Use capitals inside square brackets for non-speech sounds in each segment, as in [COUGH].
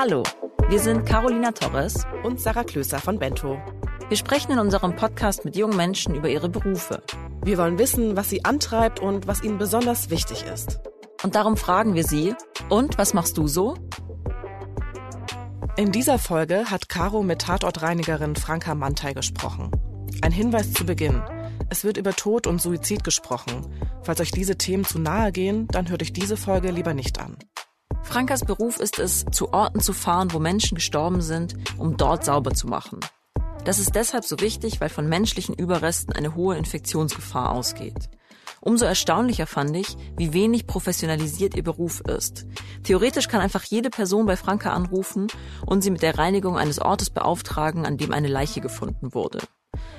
Hallo, wir sind Carolina Torres und Sarah Klöser von Bento. Wir sprechen in unserem Podcast mit jungen Menschen über ihre Berufe. Wir wollen wissen, was sie antreibt und was ihnen besonders wichtig ist. Und darum fragen wir sie, und was machst du so? In dieser Folge hat Caro mit Tatortreinigerin Franka Mantei gesprochen. Ein Hinweis zu Beginn. Es wird über Tod und Suizid gesprochen. Falls euch diese Themen zu nahe gehen, dann hört euch diese Folge lieber nicht an. Frankas Beruf ist es, zu Orten zu fahren, wo Menschen gestorben sind, um dort sauber zu machen. Das ist deshalb so wichtig, weil von menschlichen Überresten eine hohe Infektionsgefahr ausgeht. Umso erstaunlicher fand ich, wie wenig professionalisiert ihr Beruf ist. Theoretisch kann einfach jede Person bei Franka anrufen und sie mit der Reinigung eines Ortes beauftragen, an dem eine Leiche gefunden wurde.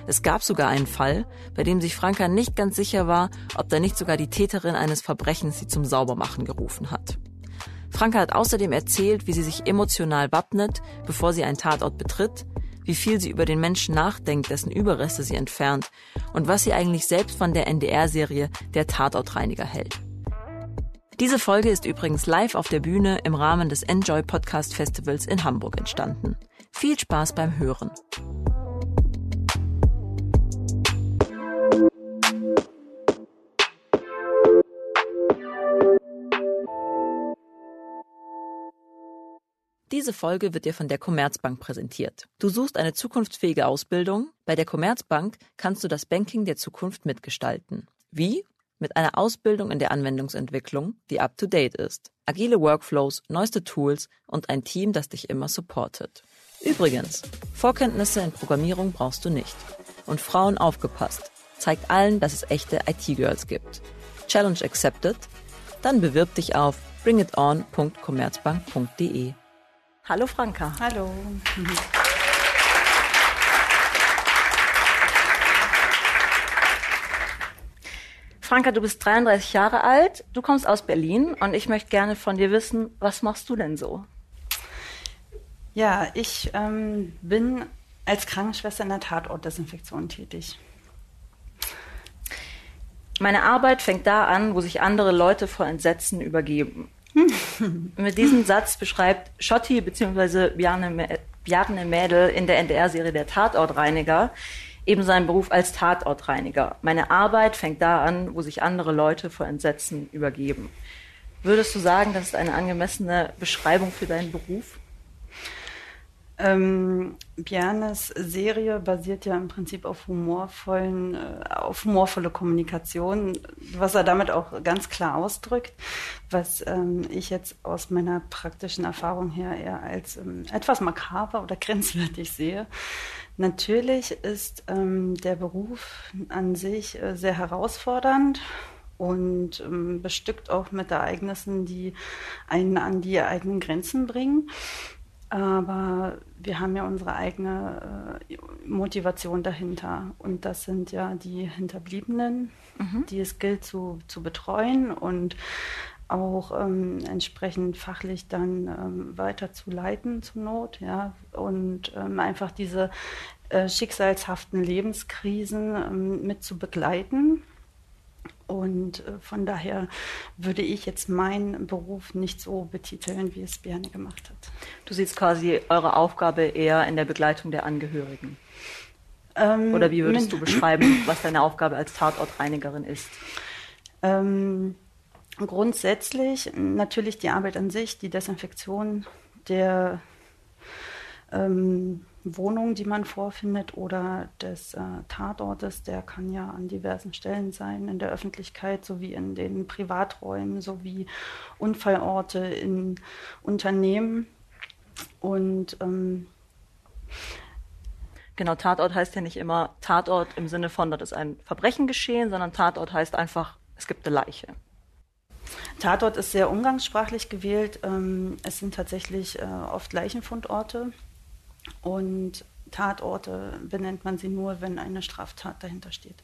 Es gab sogar einen Fall, bei dem sich Franka nicht ganz sicher war, ob da nicht sogar die Täterin eines Verbrechens sie zum Saubermachen gerufen hat. Franka hat außerdem erzählt, wie sie sich emotional wappnet, bevor sie einen Tatort betritt, wie viel sie über den Menschen nachdenkt, dessen Überreste sie entfernt und was sie eigentlich selbst von der NDR-Serie Der Tatortreiniger hält. Diese Folge ist übrigens live auf der Bühne im Rahmen des Enjoy Podcast Festivals in Hamburg entstanden. Viel Spaß beim Hören. Diese Folge wird dir von der Commerzbank präsentiert. Du suchst eine zukunftsfähige Ausbildung? Bei der Commerzbank kannst du das Banking der Zukunft mitgestalten. Wie? Mit einer Ausbildung in der Anwendungsentwicklung, die up-to-date ist. Agile Workflows, neueste Tools und ein Team, das dich immer supportet. Übrigens, Vorkenntnisse in Programmierung brauchst du nicht. Und Frauen aufgepasst. Zeigt allen, dass es echte IT-Girls gibt. Challenge accepted? Dann bewirb dich auf bringiton.commerzbank.de. Hallo Franka. Hallo. Franka, du bist 33 Jahre alt, du kommst aus Berlin und ich möchte gerne von dir wissen, was machst du denn so? Ja, ich ähm, bin als Krankenschwester in der Tatortdesinfektion tätig. Meine Arbeit fängt da an, wo sich andere Leute vor Entsetzen übergeben. Mit diesem Satz beschreibt Schotti bzw. Bjarne Mädel in der NDR-Serie Der Tatortreiniger eben seinen Beruf als Tatortreiniger. Meine Arbeit fängt da an, wo sich andere Leute vor Entsetzen übergeben. Würdest du sagen, das ist eine angemessene Beschreibung für deinen Beruf? Ähm, Bjarnes Serie basiert ja im Prinzip auf humorvollen, äh, auf humorvolle Kommunikation, was er damit auch ganz klar ausdrückt, was ähm, ich jetzt aus meiner praktischen Erfahrung her eher als ähm, etwas makaber oder [LAUGHS] grenzwertig sehe. Natürlich ist ähm, der Beruf an sich äh, sehr herausfordernd und ähm, bestückt auch mit Ereignissen, die einen an die eigenen Grenzen bringen. Aber wir haben ja unsere eigene äh, Motivation dahinter. Und das sind ja die Hinterbliebenen, mhm. die es gilt zu, zu betreuen und auch ähm, entsprechend fachlich dann ähm, weiter zu leiten zur Not, ja, und ähm, einfach diese äh, schicksalshaften Lebenskrisen ähm, mit zu begleiten und äh, von daher würde ich jetzt meinen Beruf nicht so betiteln, wie es Berne gemacht hat. Du siehst quasi eure Aufgabe eher in der Begleitung der Angehörigen. Ähm, Oder wie würdest du beschreiben, was deine Aufgabe als Tatortreinigerin ist? Ähm, grundsätzlich natürlich die Arbeit an sich, die Desinfektion der ähm, Wohnung, die man vorfindet oder des äh, Tatortes, der kann ja an diversen Stellen sein, in der Öffentlichkeit sowie in den Privaträumen sowie Unfallorte in Unternehmen. Und ähm, Genau, Tatort heißt ja nicht immer Tatort im Sinne von, dort ist ein Verbrechen geschehen, sondern Tatort heißt einfach, es gibt eine Leiche. Tatort ist sehr umgangssprachlich gewählt. Ähm, es sind tatsächlich äh, oft Leichenfundorte. Und Tatorte benennt man sie nur, wenn eine Straftat dahinter steht.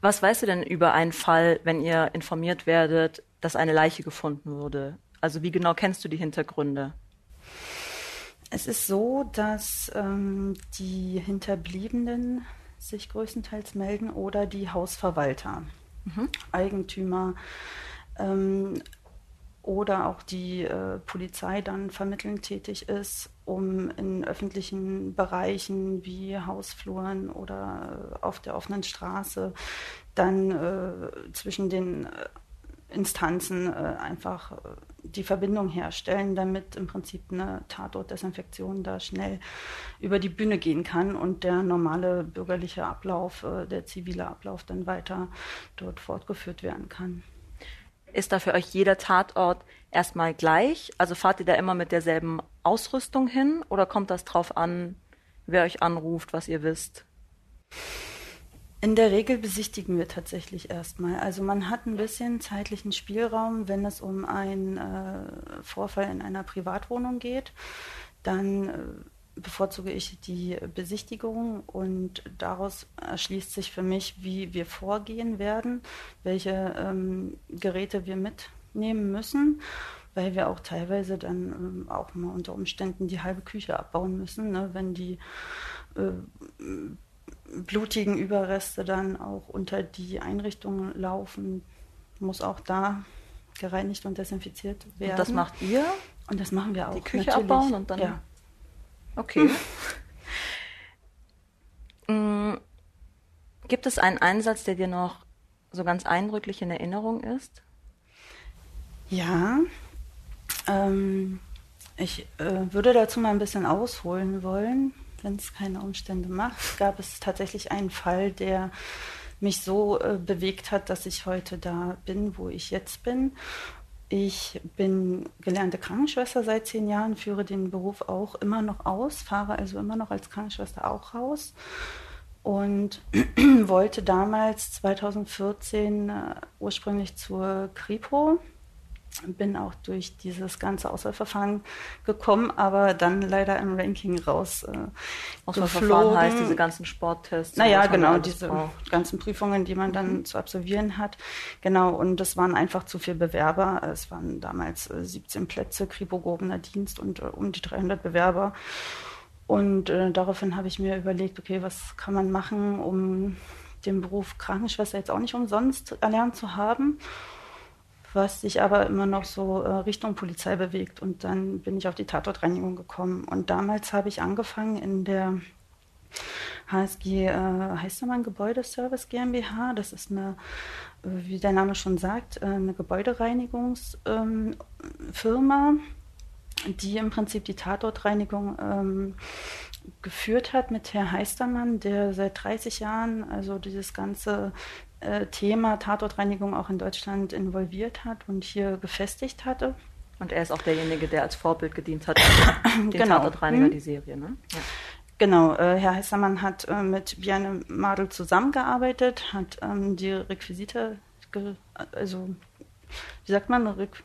Was weißt du denn über einen Fall, wenn ihr informiert werdet, dass eine Leiche gefunden wurde? Also wie genau kennst du die Hintergründe? Es ist so, dass ähm, die Hinterbliebenen sich größtenteils melden oder die Hausverwalter, mhm. Eigentümer. Ähm, oder auch die äh, Polizei dann vermittelnd tätig ist, um in öffentlichen Bereichen wie Hausfluren oder äh, auf der offenen Straße dann äh, zwischen den äh, Instanzen äh, einfach äh, die Verbindung herstellen, damit im Prinzip eine Tatortdesinfektion da schnell über die Bühne gehen kann und der normale bürgerliche Ablauf, der zivile Ablauf dann weiter dort fortgeführt werden kann. Ist da für euch jeder Tatort erstmal gleich? Also fahrt ihr da immer mit derselben Ausrüstung hin oder kommt das drauf an, wer euch anruft, was ihr wisst? In der Regel besichtigen wir tatsächlich erstmal. Also man hat ein bisschen zeitlichen Spielraum, wenn es um einen äh, Vorfall in einer Privatwohnung geht. Dann äh, bevorzuge ich die Besichtigung und daraus erschließt sich für mich, wie wir vorgehen werden, welche ähm, Geräte wir mitnehmen müssen, weil wir auch teilweise dann ähm, auch mal unter Umständen die halbe Küche abbauen müssen, ne, wenn die äh, blutigen Überreste dann auch unter die Einrichtungen laufen, muss auch da gereinigt und desinfiziert werden. Und das macht ihr? Und das machen wir auch. Die Küche natürlich. abbauen und dann. Ja. Okay. [LAUGHS] mm, gibt es einen Einsatz, der dir noch so ganz eindrücklich in Erinnerung ist? Ja. Ähm, ich äh, würde dazu mal ein bisschen ausholen wollen, wenn es keine Umstände macht. Gab es tatsächlich einen Fall, der mich so äh, bewegt hat, dass ich heute da bin, wo ich jetzt bin. Ich bin gelernte Krankenschwester seit zehn Jahren, führe den Beruf auch immer noch aus, fahre also immer noch als Krankenschwester auch raus und [CLEARS THROAT] wollte damals 2014 äh, ursprünglich zur Kripo bin auch durch dieses ganze Auswahlverfahren gekommen, aber dann leider im Ranking raus. Äh, Auswahlverfahren heißt diese ganzen Sporttests. Naja, genau, diese braucht. ganzen Prüfungen, die man dann mhm. zu absolvieren hat. Genau, und es waren einfach zu viele Bewerber. Es waren damals äh, 17 Plätze, Kripo-Gehobener Dienst und äh, um die 300 Bewerber. Und äh, daraufhin habe ich mir überlegt, okay, was kann man machen, um den Beruf Krankenschwester jetzt auch nicht umsonst erlernt zu haben was sich aber immer noch so äh, Richtung Polizei bewegt. Und dann bin ich auf die Tatortreinigung gekommen. Und damals habe ich angefangen in der HSG äh, Heistermann Gebäudeservice GmbH. Das ist eine, wie der Name schon sagt, äh, eine Gebäudereinigungsfirma, ähm, die im Prinzip die Tatortreinigung ähm, geführt hat mit Herr Heistermann, der seit 30 Jahren also dieses ganze Thema Tatortreinigung auch in Deutschland involviert hat und hier gefestigt hatte. Und er ist auch derjenige, der als Vorbild gedient hat, [COUGHS] den genau. Tatortreiniger, mhm. die Serie, ne? Ja. Genau, äh, Herr Heißermann hat äh, mit Bjarne Madel zusammengearbeitet, hat ähm, die Requisite, also wie sagt man, Requ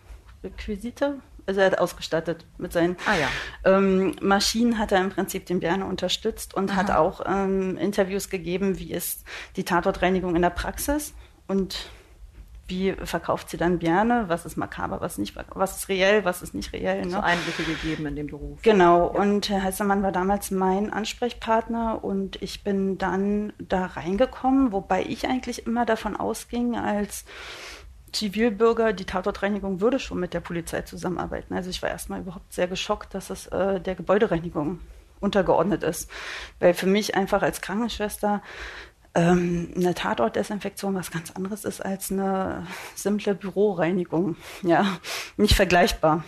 Requisite also er hat ausgestattet mit seinen ah, ja. ähm, Maschinen, hat er im Prinzip den Berne unterstützt und Aha. hat auch ähm, Interviews gegeben, wie ist die Tatortreinigung in der Praxis und wie verkauft sie dann Berne, was ist makaber, was nicht, was ist reell, was ist nicht reell. Ne? So Einblicke gegeben in den Beruf. Genau, ja. und Herr Heißermann war damals mein Ansprechpartner und ich bin dann da reingekommen, wobei ich eigentlich immer davon ausging, als Zivilbürger, die Tatortreinigung würde schon mit der Polizei zusammenarbeiten. Also ich war erstmal überhaupt sehr geschockt, dass es äh, der Gebäudereinigung untergeordnet ist. Weil für mich einfach als Krankenschwester ähm, eine Tatortdesinfektion was ganz anderes ist als eine simple Büroreinigung. Ja, nicht vergleichbar.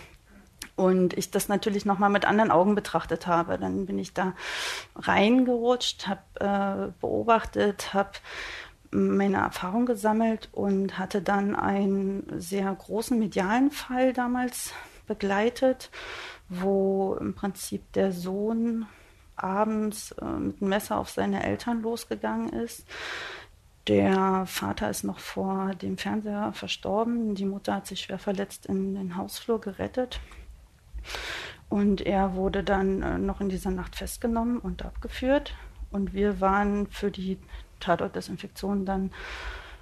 Und ich das natürlich nochmal mit anderen Augen betrachtet habe. Dann bin ich da reingerutscht, habe äh, beobachtet, habe meine Erfahrung gesammelt und hatte dann einen sehr großen medialen Fall damals begleitet, wo im Prinzip der Sohn abends äh, mit einem Messer auf seine Eltern losgegangen ist. Der Vater ist noch vor dem Fernseher verstorben. Die Mutter hat sich schwer verletzt in den Hausflur gerettet. Und er wurde dann äh, noch in dieser Nacht festgenommen und abgeführt. Und wir waren für die Tatortdesinfektion dann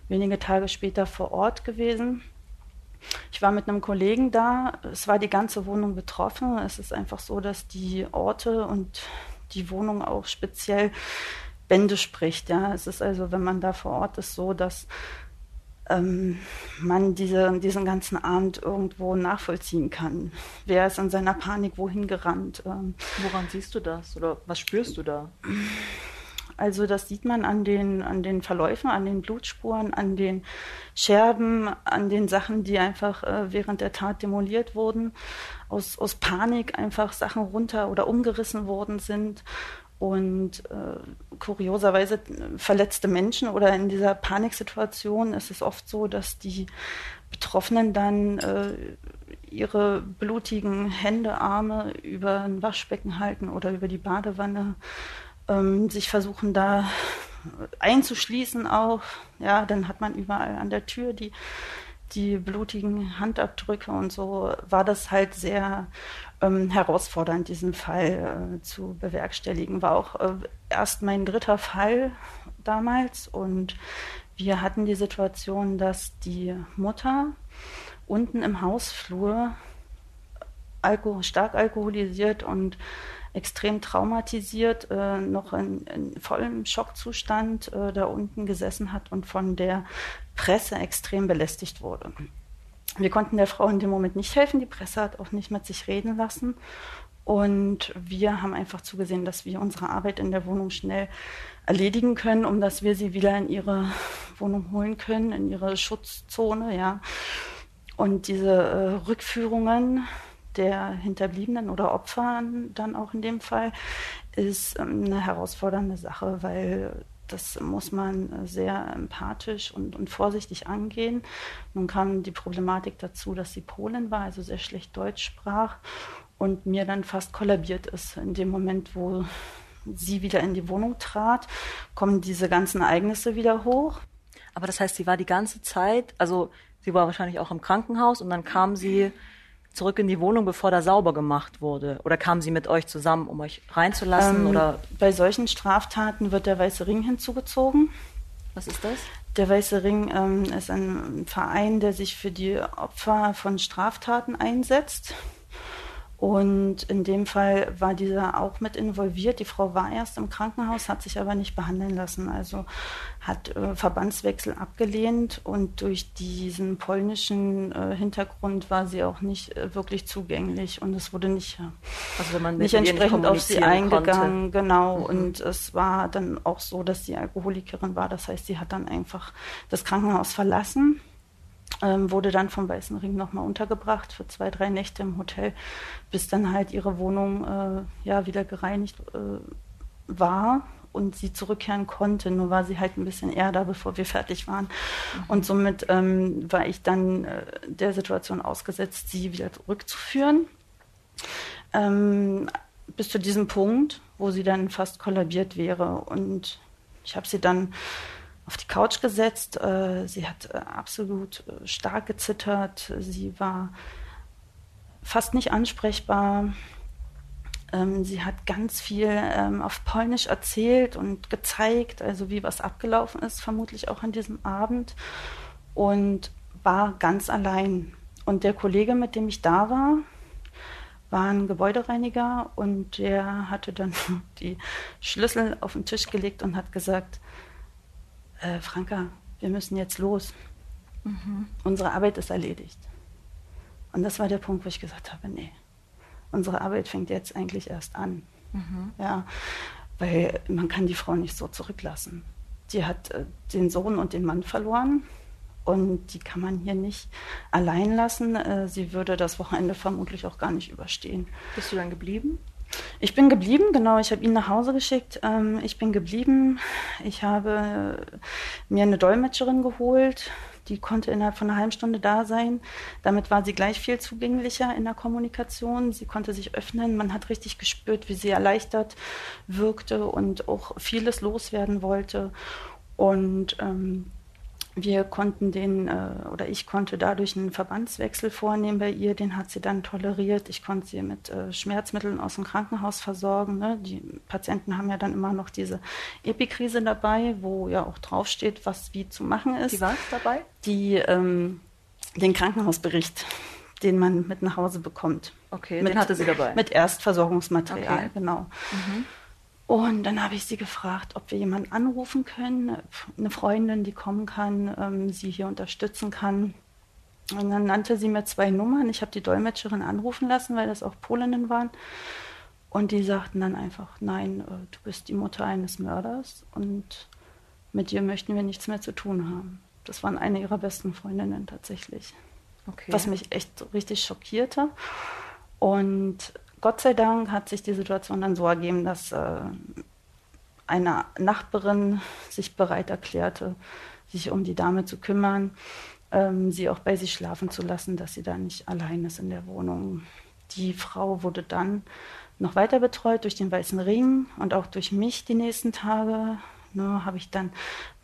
wenige Tage später vor Ort gewesen. Ich war mit einem Kollegen da. Es war die ganze Wohnung betroffen. Es ist einfach so, dass die Orte und die Wohnung auch speziell Bände spricht. Ja, es ist also, wenn man da vor Ort ist, so, dass ähm, man diese, diesen ganzen Abend irgendwo nachvollziehen kann. Wer ist in seiner Panik wohin gerannt? Ähm, Woran siehst du das oder was spürst du da? Also das sieht man an den, an den Verläufen, an den Blutspuren, an den Scherben, an den Sachen, die einfach äh, während der Tat demoliert wurden, aus, aus Panik einfach Sachen runter oder umgerissen worden sind. Und äh, kurioserweise verletzte Menschen oder in dieser Paniksituation ist es oft so, dass die Betroffenen dann äh, ihre blutigen Hände, Arme über ein Waschbecken halten oder über die Badewanne ähm, sich versuchen da einzuschließen auch. Ja, dann hat man überall an der Tür die, die blutigen Handabdrücke und so war das halt sehr ähm, herausfordernd, diesen Fall äh, zu bewerkstelligen. War auch äh, erst mein dritter Fall damals und wir hatten die Situation, dass die Mutter unten im Hausflur alko stark alkoholisiert und extrem traumatisiert, äh, noch in, in, vollem Schockzustand äh, da unten gesessen hat und von der Presse extrem belästigt wurde. Wir konnten der Frau in dem Moment nicht helfen. Die Presse hat auch nicht mit sich reden lassen. Und wir haben einfach zugesehen, dass wir unsere Arbeit in der Wohnung schnell erledigen können, um dass wir sie wieder in ihre Wohnung holen können, in ihre Schutzzone, ja. Und diese äh, Rückführungen der Hinterbliebenen oder Opfer dann auch in dem Fall, ist ähm, eine herausfordernde Sache, weil das muss man sehr empathisch und, und, vorsichtig angehen. Nun kam die Problematik dazu, dass sie Polin war, also sehr schlecht Deutsch sprach und mir dann fast kollabiert ist. In dem Moment, wo sie wieder in die Wohnung trat, kommen diese ganzen Ereignisse wieder hoch. Aber das heißt, sie war die ganze Zeit, also sie war wahrscheinlich auch im Krankenhaus und dann kam sie zurück in die Wohnung, bevor da sauber gemacht wurde? Oder kam sie mit euch zusammen, um euch reinzulassen? Ähm, oder? Bei solchen Straftaten wird der Weiße Ring hinzugezogen. Was ist das? Der Weiße Ring ähm, ist ein Verein, der sich für die Opfer von Straftaten einsetzt. Und in dem Fall war dieser auch mit involviert. Die Frau war erst im Krankenhaus, hat sich aber nicht behandeln lassen. Also hat äh, Verbandswechsel abgelehnt und durch diesen polnischen äh, Hintergrund war sie auch nicht äh, wirklich zugänglich und es wurde nicht, also man nicht entsprechend nicht auf sie eingegangen. Konnte. Genau. Mhm. Und es war dann auch so, dass sie Alkoholikerin war. Das heißt, sie hat dann einfach das Krankenhaus verlassen ähm, wurde dann vom Weißen Ring nochmal untergebracht für zwei, drei Nächte im Hotel, bis dann halt ihre Wohnung äh, ja wieder gereinigt äh, war und sie zurückkehren konnte. Nur war sie halt ein bisschen eher da, bevor wir fertig waren. Mhm. Und somit ähm, war ich dann äh, der Situation ausgesetzt, sie wieder zurückzuführen. Ähm, bis zu diesem Punkt, wo sie dann fast kollabiert wäre. Und ich habe sie dann auf die Couch gesetzt. Äh, sie hat äh, absolut äh, stark gezittert. Sie war fast nicht ansprechbar. Ähm, sie hat ganz viel ähm, auf Polnisch erzählt und gezeigt, also wie was abgelaufen ist, vermutlich auch an diesem Abend. Und war ganz allein. Und der Kollege, mit dem ich da war, war ein Gebäudereiniger und der hatte dann [LAUGHS] die Schlüssel auf den Tisch gelegt und hat gesagt, äh, Franka, wir müssen jetzt los. Mhm. Unsere Arbeit ist erledigt. Und das war der Punkt, wo ich gesagt habe, nee, unsere Arbeit fängt jetzt eigentlich erst an. Mhm. Ja, weil man kann die Frau nicht so zurücklassen. Die hat äh, den Sohn und den Mann verloren und die kann man hier nicht allein lassen. Äh, sie würde das Wochenende vermutlich auch gar nicht überstehen. Bist du dann geblieben? Ich bin geblieben, genau. Ich habe ihn nach Hause geschickt. Ähm, ich bin geblieben. Ich habe mir eine Dolmetscherin geholt. Die konnte innerhalb von einer halben Stunde da sein. Damit war sie gleich viel zugänglicher in der Kommunikation. Sie konnte sich öffnen. Man hat richtig gespürt, wie sie erleichtert wirkte und auch vieles loswerden wollte. Und ähm, wir konnten den, äh, oder ich konnte dadurch einen Verbandswechsel vornehmen bei ihr, den hat sie dann toleriert. Ich konnte sie mit äh, Schmerzmitteln aus dem Krankenhaus versorgen. Ne? Die Patienten haben ja dann immer noch diese Epikrise dabei, wo ja auch draufsteht, was wie zu machen ist. Die war dabei? Die, ähm, den Krankenhausbericht, den man mit nach Hause bekommt. Okay, mit, den hatte sie dabei. Mit Erstversorgungsmaterial, okay. genau. Mhm. Und dann habe ich sie gefragt, ob wir jemanden anrufen können, eine Freundin, die kommen kann, ähm, sie hier unterstützen kann. Und dann nannte sie mir zwei Nummern. Ich habe die Dolmetscherin anrufen lassen, weil das auch Polinnen waren. Und die sagten dann einfach, nein, äh, du bist die Mutter eines Mörders und mit dir möchten wir nichts mehr zu tun haben. Das waren eine ihrer besten Freundinnen tatsächlich. Okay. Was mich echt richtig schockierte. Und Gott sei Dank hat sich die Situation dann so ergeben, dass äh, eine Nachbarin [LAUGHS] sich bereit erklärte, sich um die Dame zu kümmern, ähm, sie auch bei sich schlafen zu lassen, dass sie da nicht allein ist in der Wohnung. Die Frau wurde dann noch weiter betreut durch den Weißen Ring und auch durch mich die nächsten Tage. Ne, habe ich dann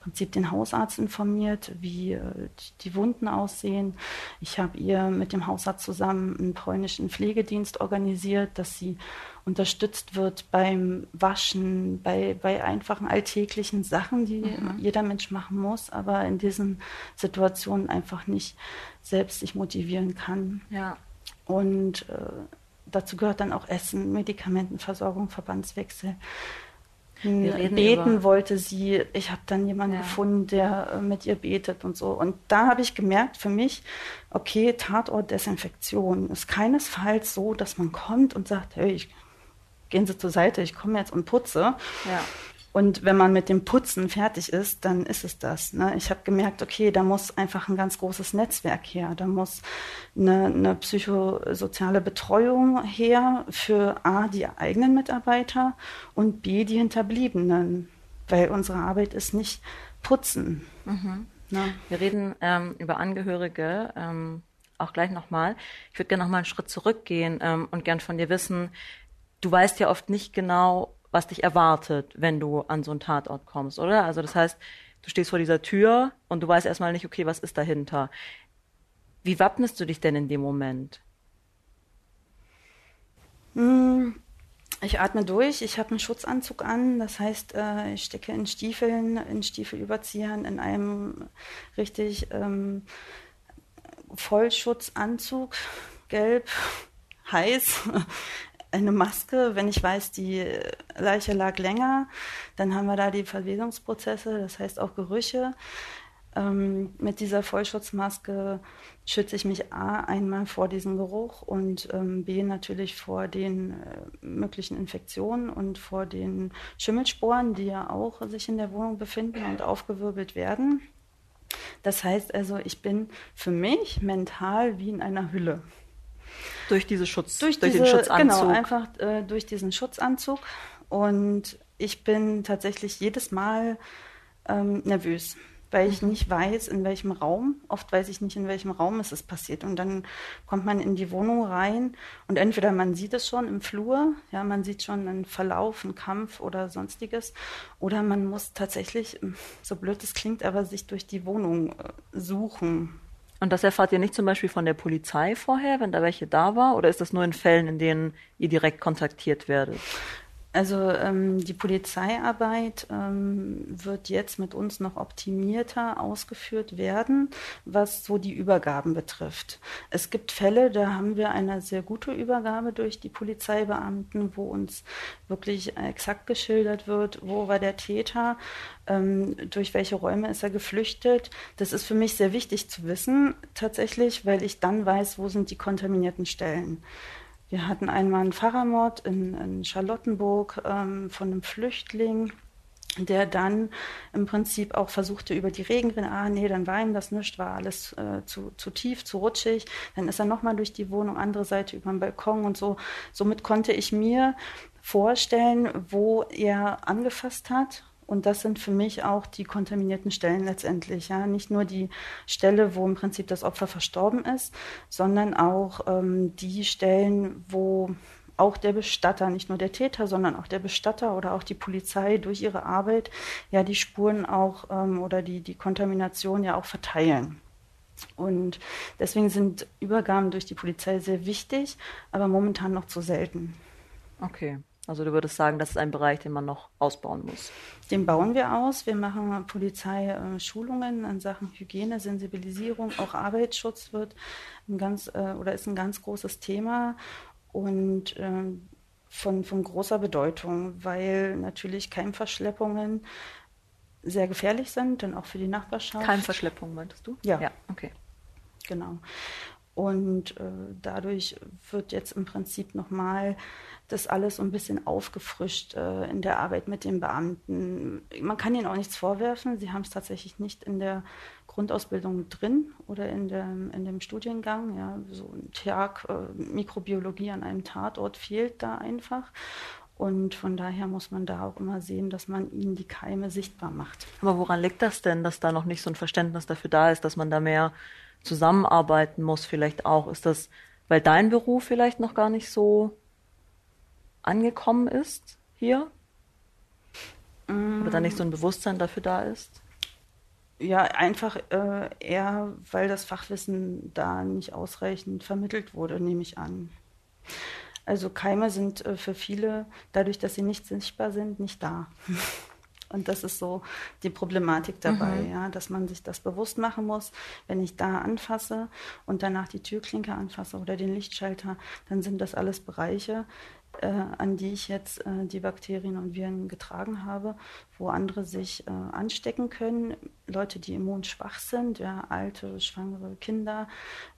Prinzip den Hausarzt informiert, wie äh, die Wunden aussehen. Ich habe ihr mit dem Hausarzt zusammen einen polnischen Pflegedienst organisiert, dass sie unterstützt wird beim Waschen, bei, bei einfachen alltäglichen Sachen, die mhm. jeder Mensch machen muss, aber in diesen Situationen einfach nicht selbst sich motivieren kann. Ja. Und äh, dazu gehört dann auch Essen, Medikamentenversorgung, Verbandswechsel. Beten über... wollte sie. Ich habe dann jemanden ja. gefunden, der äh, mit ihr betet und so. Und da habe ich gemerkt für mich, okay, Tatort Desinfektion ist keinesfalls so, dass man kommt und sagt, hey, ich, gehen Sie zur Seite, ich komme jetzt und putze. Ja. Und wenn man mit dem Putzen fertig ist, dann ist es das. Ne? Ich habe gemerkt, okay, da muss einfach ein ganz großes Netzwerk her. Da muss eine, eine psychosoziale Betreuung her für A, die eigenen Mitarbeiter und B, die Hinterbliebenen. Weil unsere Arbeit ist nicht putzen. Mhm. Ne? Wir reden ähm, über Angehörige. Ähm auch gleich nochmal. Ich würde gerne nochmal einen Schritt zurückgehen ähm, und gern von dir wissen, du weißt ja oft nicht genau, was dich erwartet, wenn du an so einen Tatort kommst, oder? Also das heißt, du stehst vor dieser Tür und du weißt erstmal nicht, okay, was ist dahinter? Wie wappnest du dich denn in dem Moment? Hm, ich atme durch, ich habe einen Schutzanzug an, das heißt, äh, ich stecke in Stiefeln, in Stiefelüberziehern, in einem richtig ähm, Vollschutzanzug, gelb, [LAUGHS] heiß, eine Maske, wenn ich weiß, die Leiche lag länger, dann haben wir da die Verwesungsprozesse, das heißt auch Gerüche. Ähm, mit dieser Vollschutzmaske schütze ich mich A einmal vor diesem Geruch und ähm, B natürlich vor den äh, möglichen Infektionen und vor den Schimmelsporen, die ja auch sich in der Wohnung befinden und aufgewirbelt werden. Das heißt also, ich bin für mich mental wie in einer Hülle. Durch diese Schutz, durch, durch diese, den Schutzanzug. Genau, einfach äh, durch diesen Schutzanzug. Und ich bin tatsächlich jedes Mal ähm, nervös, weil ich mhm. nicht weiß, in welchem Raum, oft weiß ich nicht, in welchem Raum es ist passiert. Und dann kommt man in die Wohnung rein und entweder man sieht es schon im Flur, ja, man sieht schon einen Verlauf, einen Kampf oder sonstiges, oder man muss tatsächlich, so blöd es klingt, aber sich durch die Wohnung äh, suchen. Und das erfahrt ihr nicht zum Beispiel von der Polizei vorher, wenn da welche da war? Oder ist das nur in Fällen, in denen ihr direkt kontaktiert werdet? Also ähm, die Polizeiarbeit ähm, wird jetzt mit uns noch optimierter ausgeführt werden, was so die Übergaben betrifft. Es gibt Fälle, da haben wir eine sehr gute Übergabe durch die Polizeibeamten, wo uns wirklich exakt geschildert wird, wo war der Täter, ähm, durch welche Räume ist er geflüchtet. Das ist für mich sehr wichtig zu wissen, tatsächlich, weil ich dann weiß, wo sind die kontaminierten Stellen. Wir hatten einmal einen Pfarrermord in, in Charlottenburg ähm, von einem Flüchtling, der dann im Prinzip auch versuchte über die Regenrinne, ah nee, dann war ihm das nicht, war alles äh, zu, zu tief, zu rutschig. Dann ist er nochmal durch die Wohnung, andere Seite über den Balkon und so. Somit konnte ich mir vorstellen, wo er angefasst hat und das sind für mich auch die kontaminierten Stellen letztendlich. Ja? Nicht nur die Stelle, wo im Prinzip das Opfer verstorben ist, sondern auch ähm, die Stellen, wo auch der Bestatter, nicht nur der Täter, sondern auch der Bestatter oder auch die Polizei durch ihre Arbeit ja die Spuren auch ähm, oder die, die Kontamination ja auch verteilen. Und deswegen sind Übergaben durch die Polizei sehr wichtig, aber momentan noch zu selten. Okay. Also du würdest sagen, das ist ein Bereich, den man noch ausbauen muss. Den bauen wir aus. Wir machen Polizeischulungen in Sachen Hygiene, Sensibilisierung, auch Arbeitsschutz wird ein ganz äh, oder ist ein ganz großes Thema. Und ähm, von, von großer Bedeutung, weil natürlich Keimverschleppungen sehr gefährlich sind, dann auch für die Nachbarschaft. Keimverschleppung meintest du? Ja. Ja, okay. Genau. Und äh, dadurch wird jetzt im Prinzip nochmal das alles so ein bisschen aufgefrischt äh, in der Arbeit mit den Beamten. Man kann ihnen auch nichts vorwerfen. Sie haben es tatsächlich nicht in der Grundausbildung drin oder in dem, in dem Studiengang. Ja, so ein Tag äh, Mikrobiologie an einem Tatort fehlt da einfach. Und von daher muss man da auch immer sehen, dass man ihnen die Keime sichtbar macht. Aber woran liegt das denn, dass da noch nicht so ein Verständnis dafür da ist, dass man da mehr zusammenarbeiten muss vielleicht auch? Ist das, weil dein Beruf vielleicht noch gar nicht so angekommen ist hier? Mm. Oder da nicht so ein Bewusstsein dafür da ist? Ja, einfach äh, eher, weil das Fachwissen da nicht ausreichend vermittelt wurde, nehme ich an. Also Keime sind äh, für viele, dadurch, dass sie nicht sichtbar sind, nicht da. [LAUGHS] Und das ist so die Problematik dabei, mhm. ja, dass man sich das bewusst machen muss, wenn ich da anfasse und danach die Türklinke anfasse oder den Lichtschalter, dann sind das alles Bereiche, äh, an die ich jetzt äh, die Bakterien und Viren getragen habe, wo andere sich äh, anstecken können. Leute, die immunschwach sind, ja, alte, schwangere Kinder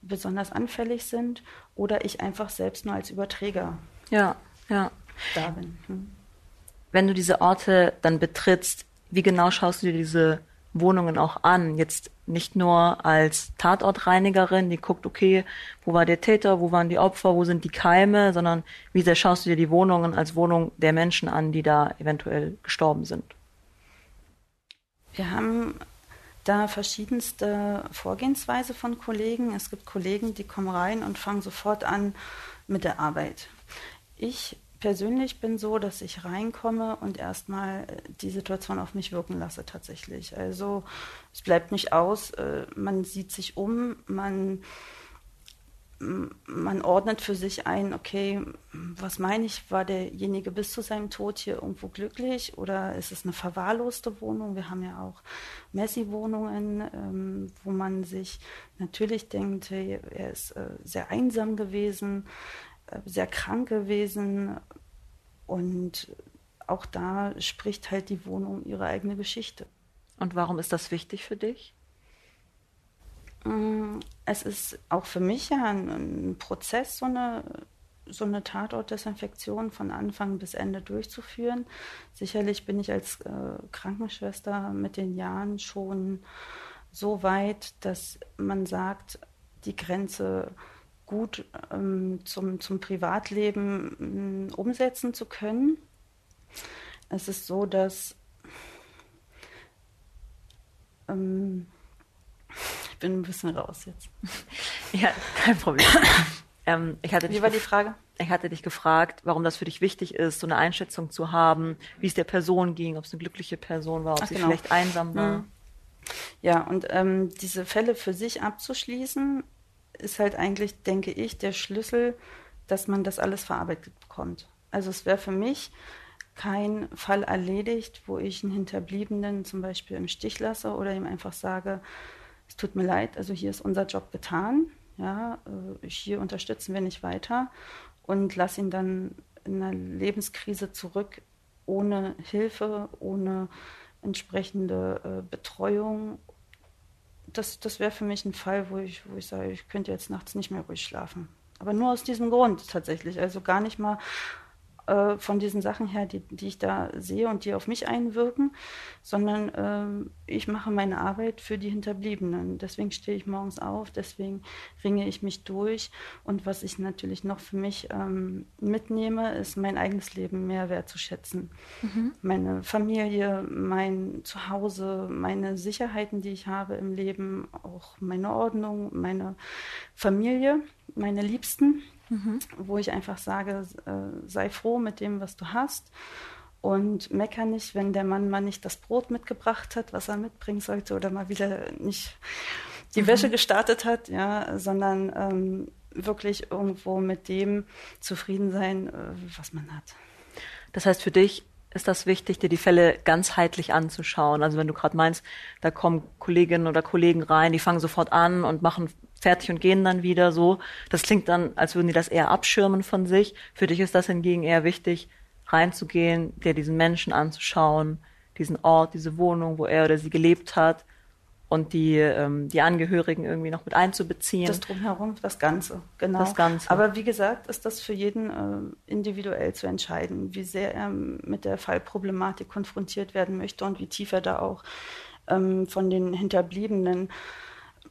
besonders anfällig sind oder ich einfach selbst nur als Überträger ja, ja. da bin. Hm. Wenn du diese Orte dann betrittst, wie genau schaust du dir diese Wohnungen auch an. Jetzt nicht nur als Tatortreinigerin, die guckt, okay, wo war der Täter, wo waren die Opfer, wo sind die Keime, sondern wie sehr schaust du dir die Wohnungen als Wohnung der Menschen an, die da eventuell gestorben sind? Wir haben da verschiedenste Vorgehensweise von Kollegen. Es gibt Kollegen, die kommen rein und fangen sofort an mit der Arbeit. Ich persönlich bin so, dass ich reinkomme und erstmal äh, die Situation auf mich wirken lasse tatsächlich. Also es bleibt nicht aus, äh, man sieht sich um, man, man ordnet für sich ein, okay, was meine ich, war derjenige bis zu seinem Tod hier irgendwo glücklich oder ist es eine verwahrloste Wohnung? Wir haben ja auch Messi-Wohnungen, ähm, wo man sich natürlich denkt, hey, er ist äh, sehr einsam gewesen sehr krank gewesen und auch da spricht halt die Wohnung ihre eigene Geschichte. Und warum ist das wichtig für dich? Mm, es ist auch für mich ja ein, ein Prozess, so eine, so eine Tatortdesinfektion von Anfang bis Ende durchzuführen. Sicherlich bin ich als äh, Krankenschwester mit den Jahren schon so weit, dass man sagt, die Grenze gut ähm, zum, zum Privatleben äh, umsetzen zu können. Es ist so, dass ähm, ich bin ein bisschen raus jetzt. [LAUGHS] ja, kein Problem. [LAUGHS] ähm, ich hatte Wie war die Frage? Ich hatte dich gefragt, warum das für dich wichtig ist, so eine Einschätzung zu haben, wie es der Person ging, ob es eine glückliche Person war, ob Ach, sie genau. vielleicht einsam war. Mhm. Ja, und ähm, diese Fälle für sich abzuschließen, ist halt eigentlich, denke ich, der Schlüssel, dass man das alles verarbeitet bekommt. Also es wäre für mich kein Fall erledigt, wo ich einen Hinterbliebenen zum Beispiel im Stich lasse oder ihm einfach sage, es tut mir leid, also hier ist unser Job getan, ja, äh, hier unterstützen wir nicht weiter und lass ihn dann in einer Lebenskrise zurück ohne Hilfe, ohne entsprechende äh, Betreuung das, das wäre für mich ein Fall, wo ich, wo ich sage, ich könnte jetzt nachts nicht mehr ruhig schlafen. Aber nur aus diesem Grund tatsächlich. Also gar nicht mal äh, von diesen Sachen her, die, die ich da sehe und die auf mich einwirken, sondern ähm, ich mache meine Arbeit für die Hinterbliebenen. Deswegen stehe ich morgens auf, deswegen ringe ich mich durch. Und was ich natürlich noch für mich ähm, mitnehme, ist mein eigenes Leben mehr wertzuschätzen. Mhm. Meine Familie, mein Zuhause, meine Sicherheiten, die ich habe im Leben, auch meine Ordnung, meine Familie, meine Liebsten mhm. wo ich einfach sage, äh, sei froh mit dem, was du hast und mecker nicht, wenn der Mann mal nicht das Brot mitgebracht hat, was er mitbringen sollte oder mal wieder nicht die mhm. Wäsche gestartet hat, ja, sondern ähm, wirklich irgendwo mit dem zufrieden sein, äh, was man hat. Das heißt, für dich ist das wichtig, dir die Fälle ganzheitlich anzuschauen. Also wenn du gerade meinst, da kommen Kolleginnen oder Kollegen rein, die fangen sofort an und machen fertig und gehen dann wieder so. Das klingt dann, als würden die das eher abschirmen von sich. Für dich ist das hingegen eher wichtig, reinzugehen, dir diesen Menschen anzuschauen, diesen Ort, diese Wohnung, wo er oder sie gelebt hat und die, ähm, die Angehörigen irgendwie noch mit einzubeziehen. Das drumherum, das Ganze, genau. Das Ganze. Aber wie gesagt, ist das für jeden äh, individuell zu entscheiden, wie sehr er mit der Fallproblematik konfrontiert werden möchte und wie tief er da auch ähm, von den Hinterbliebenen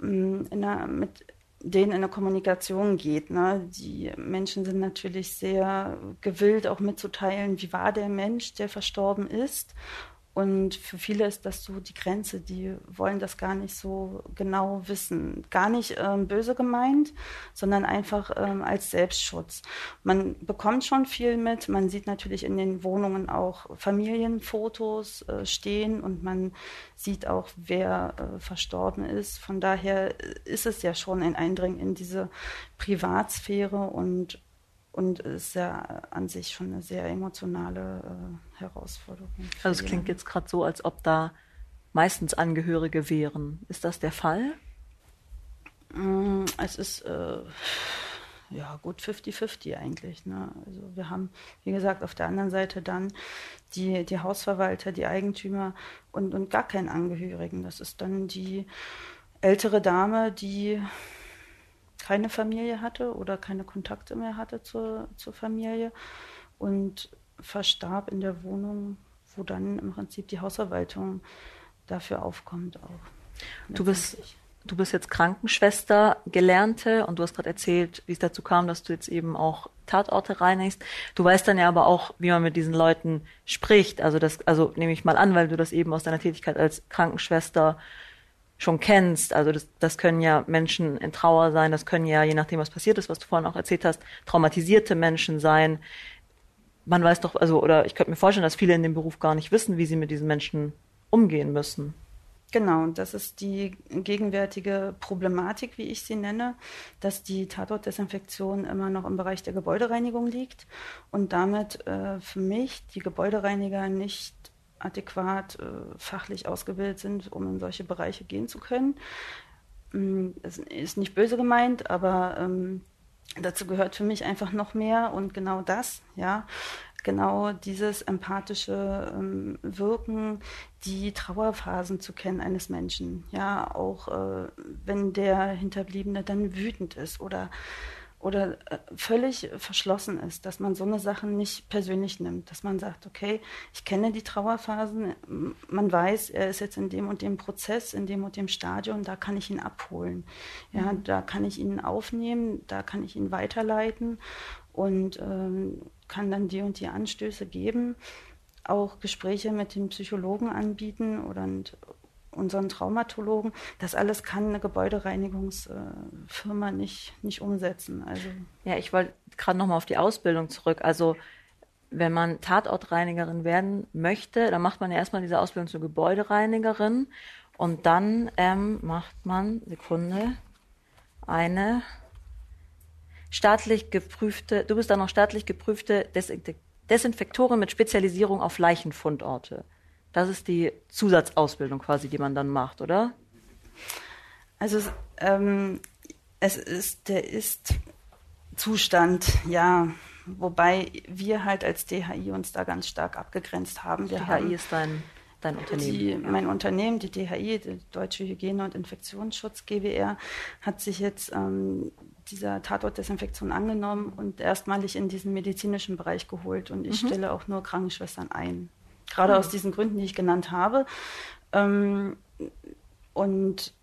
ähm, einer, mit denen in eine Kommunikation geht. Ne? Die Menschen sind natürlich sehr gewillt, auch mitzuteilen, wie war der Mensch, der verstorben ist und für viele ist das so die Grenze, die wollen das gar nicht so genau wissen. Gar nicht ähm, böse gemeint, sondern einfach ähm, als Selbstschutz. Man bekommt schon viel mit. Man sieht natürlich in den Wohnungen auch Familienfotos äh, stehen und man sieht auch, wer äh, verstorben ist. Von daher ist es ja schon ein Eindringen in diese Privatsphäre und und ist ja an sich schon eine sehr emotionale äh, Herausforderung. Also es klingt jetzt gerade so, als ob da meistens Angehörige wären. Ist das der Fall? Mm, es ist äh, ja gut 50-50 eigentlich. Ne? Also wir haben, wie gesagt, auf der anderen Seite dann die, die Hausverwalter, die Eigentümer und, und gar keinen Angehörigen. Das ist dann die ältere Dame, die keine Familie hatte oder keine Kontakte mehr hatte zur, zur Familie und verstarb in der Wohnung, wo dann im Prinzip die Hausverwaltung dafür aufkommt auch. Du bist, du bist jetzt Krankenschwester, Gelernte und du hast gerade erzählt, wie es dazu kam, dass du jetzt eben auch Tatorte reinigst. Du weißt dann ja aber auch, wie man mit diesen Leuten spricht. Also das, also nehme ich mal an, weil du das eben aus deiner Tätigkeit als Krankenschwester schon kennst. Also das, das können ja Menschen in Trauer sein, das können ja, je nachdem, was passiert ist, was du vorhin auch erzählt hast, traumatisierte Menschen sein. Man weiß doch, also, oder ich könnte mir vorstellen, dass viele in dem Beruf gar nicht wissen, wie sie mit diesen Menschen umgehen müssen. Genau, das ist die gegenwärtige Problematik, wie ich sie nenne, dass die Tatortdesinfektion immer noch im Bereich der Gebäudereinigung liegt und damit äh, für mich die Gebäudereiniger nicht adäquat äh, fachlich ausgebildet sind, um in solche Bereiche gehen zu können. Ähm, es ist nicht böse gemeint, aber ähm, dazu gehört für mich einfach noch mehr und genau das, ja, genau dieses empathische ähm, Wirken, die Trauerphasen zu kennen eines Menschen, ja, auch äh, wenn der Hinterbliebene dann wütend ist oder oder äh, völlig verschlossen ist, dass man so eine Sachen nicht persönlich nimmt, dass man sagt, okay, ich kenne die Trauerphasen, man weiß, er ist jetzt in dem und dem Prozess, in dem und dem Stadion, da kann ich ihn abholen. Ja, mhm. da kann ich ihn aufnehmen, da kann ich ihn weiterleiten und ähm, kann dann die und die Anstöße geben, auch Gespräche mit dem Psychologen anbieten oder unseren Traumatologen. Das alles kann eine Gebäudereinigungsfirma nicht, nicht umsetzen. Also ja, ich wollte gerade noch mal auf die Ausbildung zurück. Also wenn man Tatortreinigerin werden möchte, dann macht man ja erstmal diese Ausbildung zur Gebäudereinigerin und dann ähm, macht man, Sekunde, eine staatlich geprüfte, du bist dann noch staatlich geprüfte Desinfektorin mit Spezialisierung auf Leichenfundorte. Das ist die Zusatzausbildung quasi, die man dann macht, oder? Also ähm, es ist der Ist-Zustand, ja. Wobei wir halt als DHI uns da ganz stark abgegrenzt haben. Wir DHI haben ist dein, dein Unternehmen. Die, mein Unternehmen, die DHI, die Deutsche Hygiene- und Infektionsschutz GWR, hat sich jetzt ähm, dieser Tatortdesinfektion angenommen und erstmalig in diesen medizinischen Bereich geholt. Und ich mhm. stelle auch nur Krankenschwestern ein gerade aus diesen Gründen, die ich genannt habe. Ähm, und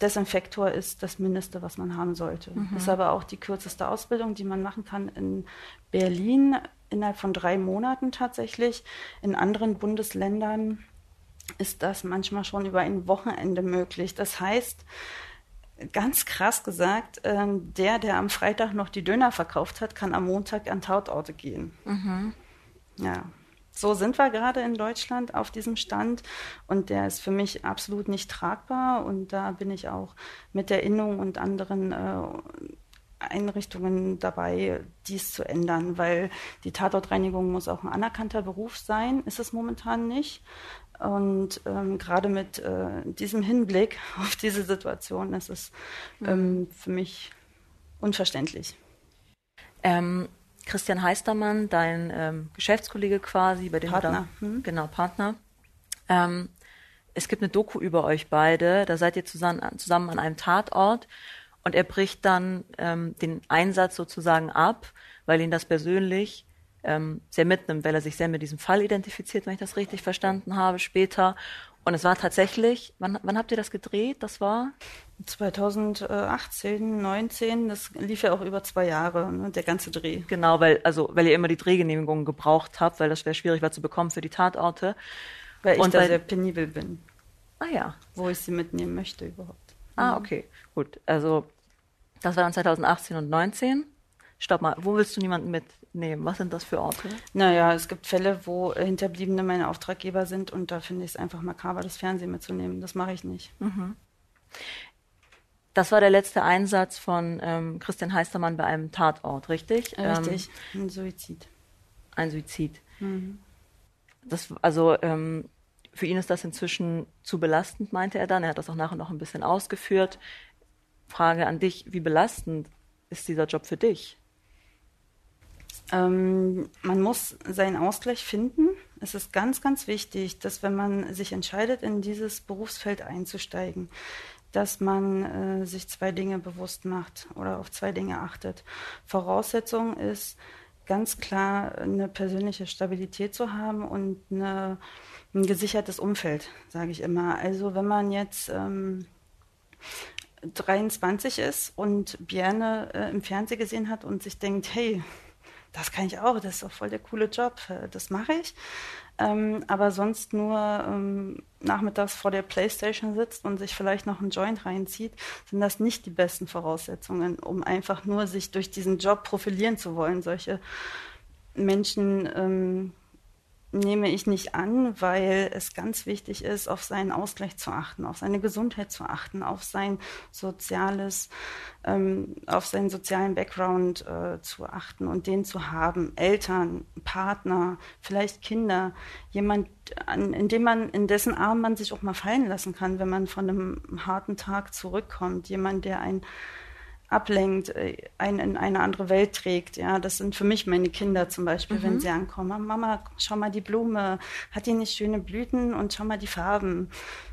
Desinfektor ist das Mindeste, was man haben sollte. Mhm. Ist aber auch die kürzeste Ausbildung, die man machen kann in Berlin innerhalb von drei Monaten tatsächlich. In anderen Bundesländern ist das manchmal schon über ein Wochenende möglich. Das heißt, ganz krass gesagt, ähm, der, der am Freitag noch die Döner verkauft hat, kann am Montag an Tautorte gehen. Mhm. Ja so sind wir gerade in Deutschland auf diesem Stand und der ist für mich absolut nicht tragbar und da bin ich auch mit der Innung und anderen äh, Einrichtungen dabei, dies zu ändern, weil die Tatortreinigung muss auch ein anerkannter Beruf sein, ist es momentan nicht. Und ähm, gerade mit äh, diesem Hinblick [LAUGHS] auf diese Situation ist es mhm. ähm, für mich unverständlich. Ähm, Christian Heistermann, dein ähm, Geschäftskollege quasi, bei dem Partner. Da, hm? Genau, Partner. Ähm, es gibt eine Doku über euch beide, da seid ihr zusammen, zusammen an einem Tatort und er bricht dann ähm, den Einsatz sozusagen ab, weil ihn das persönlich ähm, sehr mitnimmt, weil er sich sehr mit diesem Fall identifiziert, wenn ich das richtig verstanden habe, später. Und es war tatsächlich, wann, wann habt ihr das gedreht? Das war? 2018, 19, das lief ja auch über zwei Jahre, ne, der ganze Dreh. Genau, weil, also, weil ihr immer die Drehgenehmigungen gebraucht habt, weil das schwer schwierig war zu bekommen für die Tatorte. Weil ich Und da weil, sehr penibel bin. Ah ja. Wo ich sie mitnehmen möchte überhaupt. Ah, okay. Gut. Also, das war dann 2018 und 19. Stopp mal, wo willst du niemanden mitnehmen? Was sind das für Orte? Naja, es gibt Fälle, wo Hinterbliebene meine Auftraggeber sind und da finde ich es einfach makaber, das Fernsehen mitzunehmen. Das mache ich nicht. Mhm. Das war der letzte Einsatz von ähm, Christian Heistermann bei einem Tatort, richtig? Richtig, ähm, ein Suizid. Ein Suizid. Mhm. Das, also ähm, für ihn ist das inzwischen zu belastend, meinte er dann. Er hat das auch nachher noch ein bisschen ausgeführt. Frage an dich, wie belastend ist dieser Job für dich? Ähm, man muss seinen Ausgleich finden. Es ist ganz, ganz wichtig, dass wenn man sich entscheidet, in dieses Berufsfeld einzusteigen, dass man äh, sich zwei Dinge bewusst macht oder auf zwei Dinge achtet. Voraussetzung ist ganz klar eine persönliche Stabilität zu haben und eine, ein gesichertes Umfeld, sage ich immer. Also wenn man jetzt ähm, 23 ist und Bierne äh, im Fernsehen gesehen hat und sich denkt, hey, das kann ich auch, das ist doch voll der coole Job, äh, das mache ich. Ähm, aber sonst nur ähm, nachmittags vor der Playstation sitzt und sich vielleicht noch einen Joint reinzieht, sind das nicht die besten Voraussetzungen, um einfach nur sich durch diesen Job profilieren zu wollen. Solche Menschen ähm, nehme ich nicht an, weil es ganz wichtig ist, auf seinen Ausgleich zu achten, auf seine Gesundheit zu achten, auf sein soziales, ähm, auf seinen sozialen Background äh, zu achten und den zu haben. Eltern, Partner, vielleicht Kinder, jemand, an, in dem man, in dessen Arm man sich auch mal fallen lassen kann, wenn man von einem harten Tag zurückkommt. Jemand, der ein ablenkt, äh, einen in eine andere Welt trägt. Ja, das sind für mich meine Kinder zum Beispiel, mhm. wenn sie ankommen. Mama, schau mal die Blume, hat die nicht schöne Blüten und schau mal die Farben.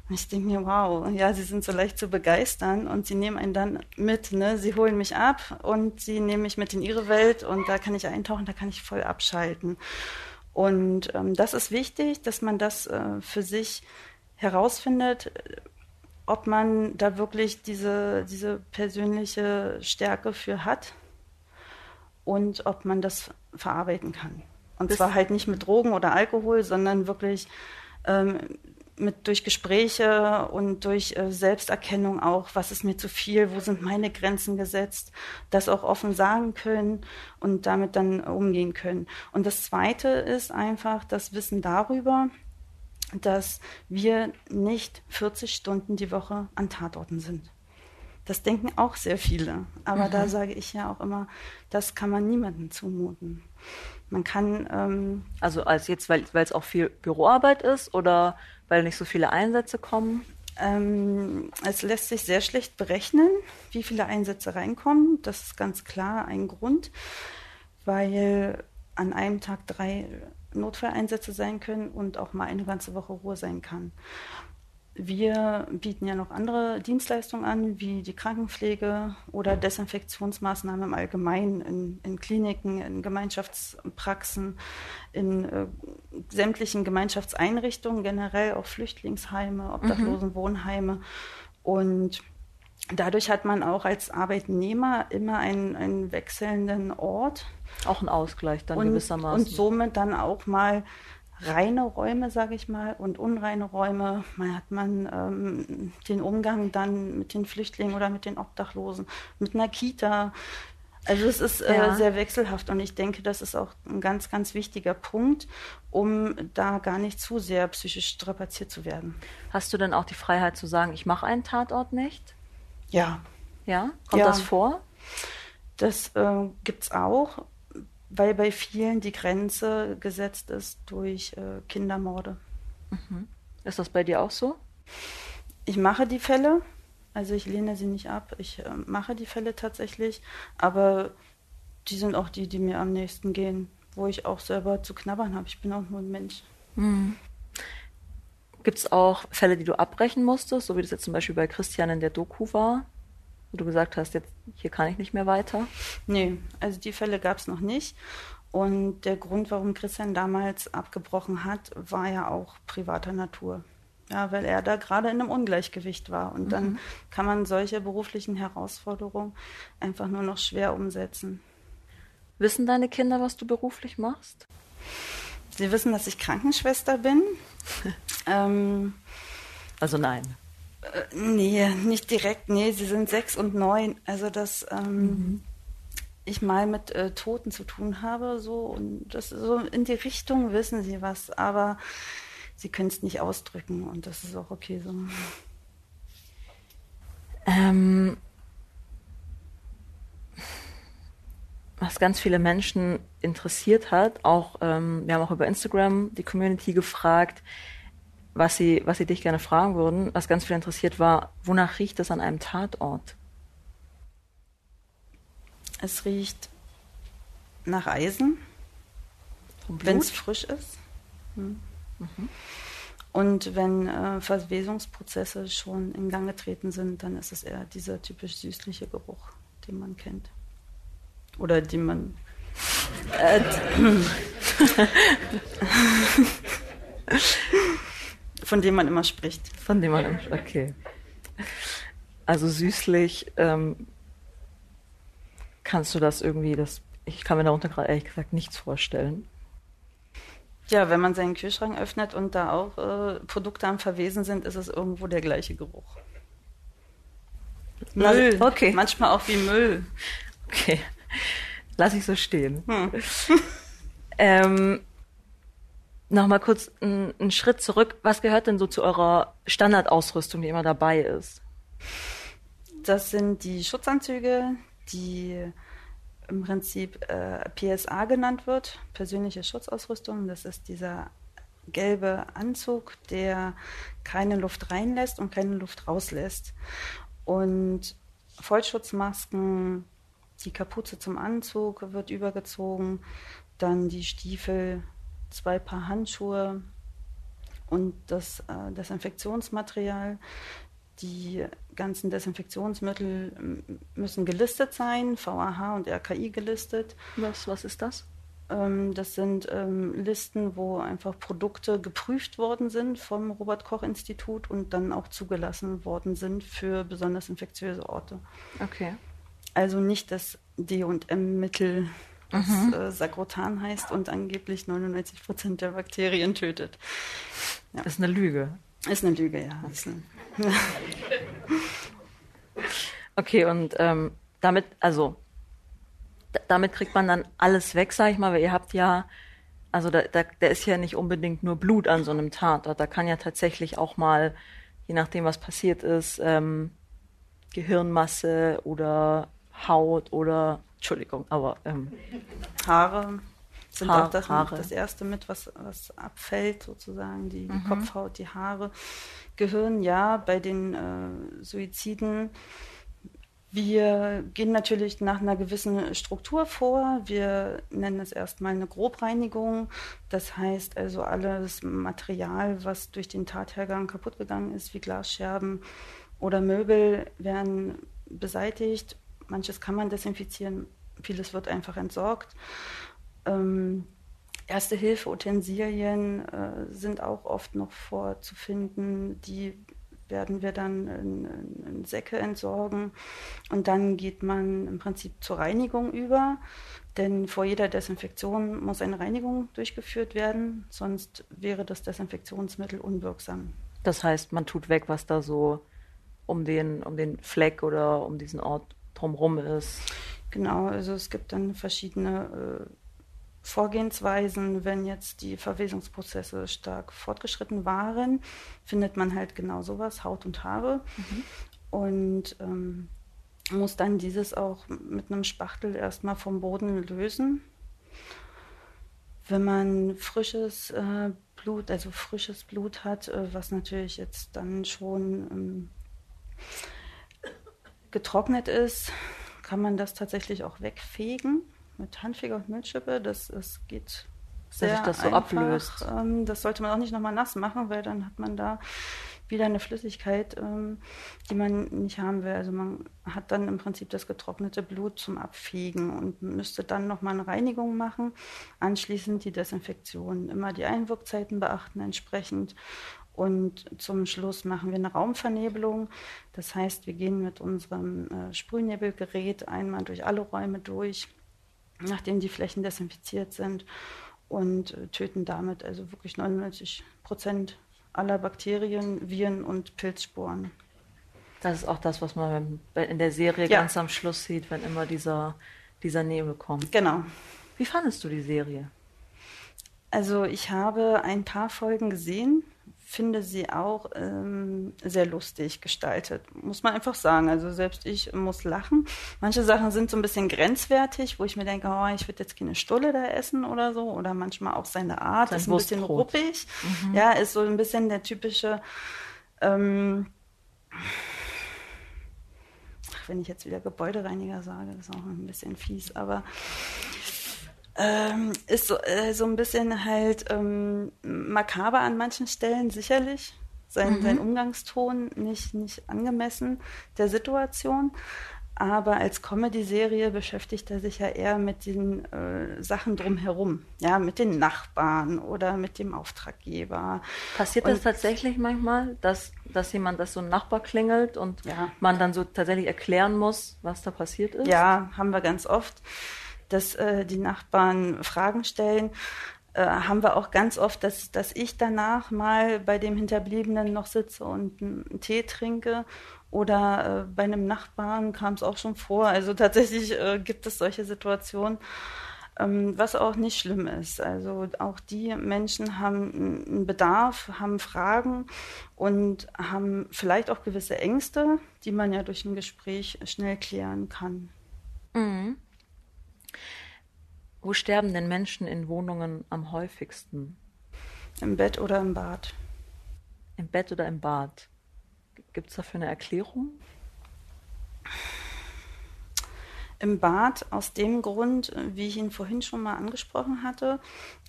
Und ich denke mir, wow, ja, sie sind so leicht zu begeistern und sie nehmen einen dann mit, ne? Sie holen mich ab und sie nehmen mich mit in ihre Welt und da kann ich eintauchen, da kann ich voll abschalten. Und ähm, das ist wichtig, dass man das äh, für sich herausfindet, ob man da wirklich diese, diese persönliche Stärke für hat und ob man das verarbeiten kann. Und das zwar halt nicht mit Drogen oder Alkohol, sondern wirklich ähm, mit, durch Gespräche und durch äh, Selbsterkennung auch, was ist mir zu viel, wo sind meine Grenzen gesetzt, das auch offen sagen können und damit dann umgehen können. Und das Zweite ist einfach das Wissen darüber, dass wir nicht 40 Stunden die Woche an Tatorten sind. Das denken auch sehr viele. Aber mhm. da sage ich ja auch immer, das kann man niemandem zumuten. Man kann. Ähm, also als jetzt, weil es auch viel Büroarbeit ist oder weil nicht so viele Einsätze kommen? Ähm, es lässt sich sehr schlecht berechnen, wie viele Einsätze reinkommen. Das ist ganz klar ein Grund, weil an einem Tag drei Notfalleinsätze sein können und auch mal eine ganze Woche Ruhe sein kann. Wir bieten ja noch andere Dienstleistungen an, wie die Krankenpflege oder Desinfektionsmaßnahmen im Allgemeinen in, in Kliniken, in Gemeinschaftspraxen, in äh, sämtlichen Gemeinschaftseinrichtungen, generell auch Flüchtlingsheime, Obdachlosenwohnheime. Und dadurch hat man auch als Arbeitnehmer immer einen, einen wechselnden Ort. Auch ein Ausgleich dann und, gewissermaßen. Und somit dann auch mal reine Räume, sage ich mal, und unreine Räume. Man hat man ähm, den Umgang dann mit den Flüchtlingen oder mit den Obdachlosen, mit einer Kita. Also es ist äh, ja. sehr wechselhaft und ich denke, das ist auch ein ganz, ganz wichtiger Punkt, um da gar nicht zu sehr psychisch strapaziert zu werden. Hast du denn auch die Freiheit zu sagen, ich mache einen Tatort nicht? Ja. Ja? Kommt ja. das vor? Das äh, gibt es auch, weil bei vielen die Grenze gesetzt ist durch äh, Kindermorde. Mhm. Ist das bei dir auch so? Ich mache die Fälle, also ich lehne sie nicht ab. Ich äh, mache die Fälle tatsächlich, aber die sind auch die, die mir am nächsten gehen, wo ich auch selber zu knabbern habe. Ich bin auch nur ein Mensch. Mhm. Gibt es auch Fälle, die du abbrechen musstest, so wie das jetzt zum Beispiel bei Christian in der Doku war? Wo du gesagt hast, jetzt hier kann ich nicht mehr weiter? Nee, also die Fälle gab es noch nicht. Und der Grund, warum Christian damals abgebrochen hat, war ja auch privater Natur. Ja, weil er da gerade in einem Ungleichgewicht war. Und mhm. dann kann man solche beruflichen Herausforderungen einfach nur noch schwer umsetzen. Wissen deine Kinder, was du beruflich machst? Sie wissen, dass ich Krankenschwester bin. [LAUGHS] ähm, also nein. Äh, nee, nicht direkt. Nee, sie sind sechs und neun. Also das ähm, mhm. ich mal mit äh, Toten zu tun habe, so und das so in die Richtung wissen sie was, aber sie können es nicht ausdrücken und das ist auch okay so. Ähm, was ganz viele Menschen interessiert hat, auch ähm, wir haben auch über Instagram die Community gefragt, was sie, was sie dich gerne fragen würden. Was ganz viel interessiert war, wonach riecht es an einem Tatort? Es riecht nach Eisen, wenn es frisch ist. Hm. Mhm. Und wenn äh, Verwesungsprozesse schon in Gang getreten sind, dann ist es eher dieser typisch süßliche Geruch, den man kennt. Oder den man. Äh, [LAUGHS] [LAUGHS] von dem man immer spricht. Von dem man immer spricht, okay. Also süßlich, ähm, kannst du das irgendwie, das, ich kann mir darunter gerade ehrlich gesagt nichts vorstellen. Ja, wenn man seinen Kühlschrank öffnet und da auch äh, Produkte am Verwesen sind, ist es irgendwo der gleiche Geruch. Müll. Okay. Manchmal auch wie Müll. Okay. Lass ich so stehen. Hm. [LAUGHS] ähm, Nochmal kurz einen Schritt zurück. Was gehört denn so zu eurer Standardausrüstung, die immer dabei ist? Das sind die Schutzanzüge, die im Prinzip äh, PSA genannt wird, persönliche Schutzausrüstung. Das ist dieser gelbe Anzug, der keine Luft reinlässt und keine Luft rauslässt. Und Vollschutzmasken, die Kapuze zum Anzug wird übergezogen, dann die Stiefel zwei Paar Handschuhe und das äh, Desinfektionsmaterial. Die ganzen Desinfektionsmittel müssen gelistet sein, VAH und RKI gelistet. Was, was ist das? Ähm, das sind ähm, Listen, wo einfach Produkte geprüft worden sind vom Robert Koch Institut und dann auch zugelassen worden sind für besonders infektiöse Orte. Okay. Also nicht das D&M-Mittel das mhm. äh, Sagrotan heißt und angeblich 99 Prozent der Bakterien tötet. Ja. Ist eine Lüge. Ist eine Lüge, ja. Eine [LAUGHS] okay, und ähm, damit, also damit kriegt man dann alles weg, sag ich mal, weil ihr habt ja, also da, da, da ist ja nicht unbedingt nur Blut an so einem Tatort. Da kann ja tatsächlich auch mal, je nachdem, was passiert ist, ähm, Gehirnmasse oder Haut oder Entschuldigung, aber ähm, Haare sind Haar, auch das, Haare. das erste mit, was, was abfällt, sozusagen, die, mhm. Kopfhaut, die Haare. Gehirn, ja, bei den äh, Suiziden. Wir gehen natürlich nach einer gewissen Struktur vor. Wir nennen es erstmal eine Grobreinigung. Das heißt also alles Material, was durch den Tathergang kaputt gegangen ist, wie Glasscherben oder Möbel, werden beseitigt manches kann man desinfizieren, vieles wird einfach entsorgt. Ähm, Erste Hilfe Utensilien äh, sind auch oft noch vorzufinden. Die werden wir dann in, in, in, Säcke entsorgen und dann geht man im Prinzip zur Reinigung über. Denn vor jeder Desinfektion muss eine Reinigung durchgeführt werden, sonst wäre das Desinfektionsmittel unwirksam. Das heißt, man tut weg, was da so um den, um den Fleck oder um diesen Ort drumherum ist. Genau, also es gibt dann verschiedene äh, Vorgehensweisen. Wenn jetzt die Verwesungsprozesse stark fortgeschritten waren, findet man halt genau sowas, Haut und Haare. Mhm. Und ähm, muss dann dieses auch mit einem Spachtel erstmal vom Boden lösen. wenn man frisches äh, Blut, also frisches Blut hat, äh, was natürlich jetzt dann schon ähm, getrocknet ist, kann man das tatsächlich auch wegfegen mit Handfeger und Milchschippe. Das, das geht sehr Dass sich das so einfach. ablöst. Ähm, das sollte man auch nicht nochmal nass machen, weil dann hat man da wieder eine Flüssigkeit, ähm, die man nicht haben will. Also man hat dann im Prinzip das getrocknete Blut zum Abfegen und müsste dann nochmal eine Reinigung machen. Anschließend die Desinfektion. Immer die Einwirkzeiten beachten entsprechend. Und zum Schluss machen wir eine Raumvernebelung. Das heißt, wir gehen mit unserem äh, Sprühnebelgerät einmal durch alle Räume durch, nachdem die Flächen desinfiziert sind und äh, töten damit also wirklich 99 Prozent aller Bakterien, Viren und Pilzsporen. Das ist auch das, was man in der Serie Ja. ganz am Schluss sieht, wenn immer dieser, dieser Nebel kommt. Genau. Wie fandest du die Serie? Also ich habe ein paar Folgen gesehen, finde sie auch ähm, sehr lustig gestaltet, muss man einfach sagen. Also selbst ich muss lachen. Manche Sachen sind so ein bisschen grenzwertig, wo ich mir denke, oh, ich würde jetzt keine Stulle da essen oder so. Oder manchmal auch seine Art Sein ist ein bisschen ruppig. Ja, ist so ein bisschen der typische ähm, Ach, wenn ich jetzt wieder Gebäudereiniger sage, ist auch ein bisschen fies, aber ähm, ist so, äh, so ein bisschen halt ähm, makaber an manchen Stellen, sicherlich. Sein, sein Umgangston nicht, nicht angemessen der Situation. Aber als Comedy-Serie beschäftigt er sich ja eher mit den äh, Sachen drumherum. Ja, mit den Nachbarn oder mit dem Auftraggeber. Passiert das Und- tatsächlich manchmal, dass, dass jemand, dass so ein Nachbar klingelt und Ja. man dann so tatsächlich erklären muss, was da passiert ist? Ja, haben wir ganz oft, dass äh, die Nachbarn Fragen stellen. Äh, haben wir auch ganz oft, dass, dass ich danach mal bei dem Hinterbliebenen noch sitze und einen Tee trinke. Oder äh, bei einem Nachbarn kam es auch schon vor. Also tatsächlich äh, gibt es solche Situationen, ähm, was auch nicht schlimm ist. Also auch die Menschen haben einen Bedarf, haben Fragen und haben vielleicht auch gewisse Ängste, die man ja durch ein Gespräch schnell klären kann. Mhm. Wo sterben denn Menschen in Wohnungen am häufigsten? Im Bett oder im Bad. Im Bett oder im Bad? Gibt es dafür eine Erklärung? Im Bad aus dem Grund, wie ich ihn vorhin schon mal angesprochen hatte,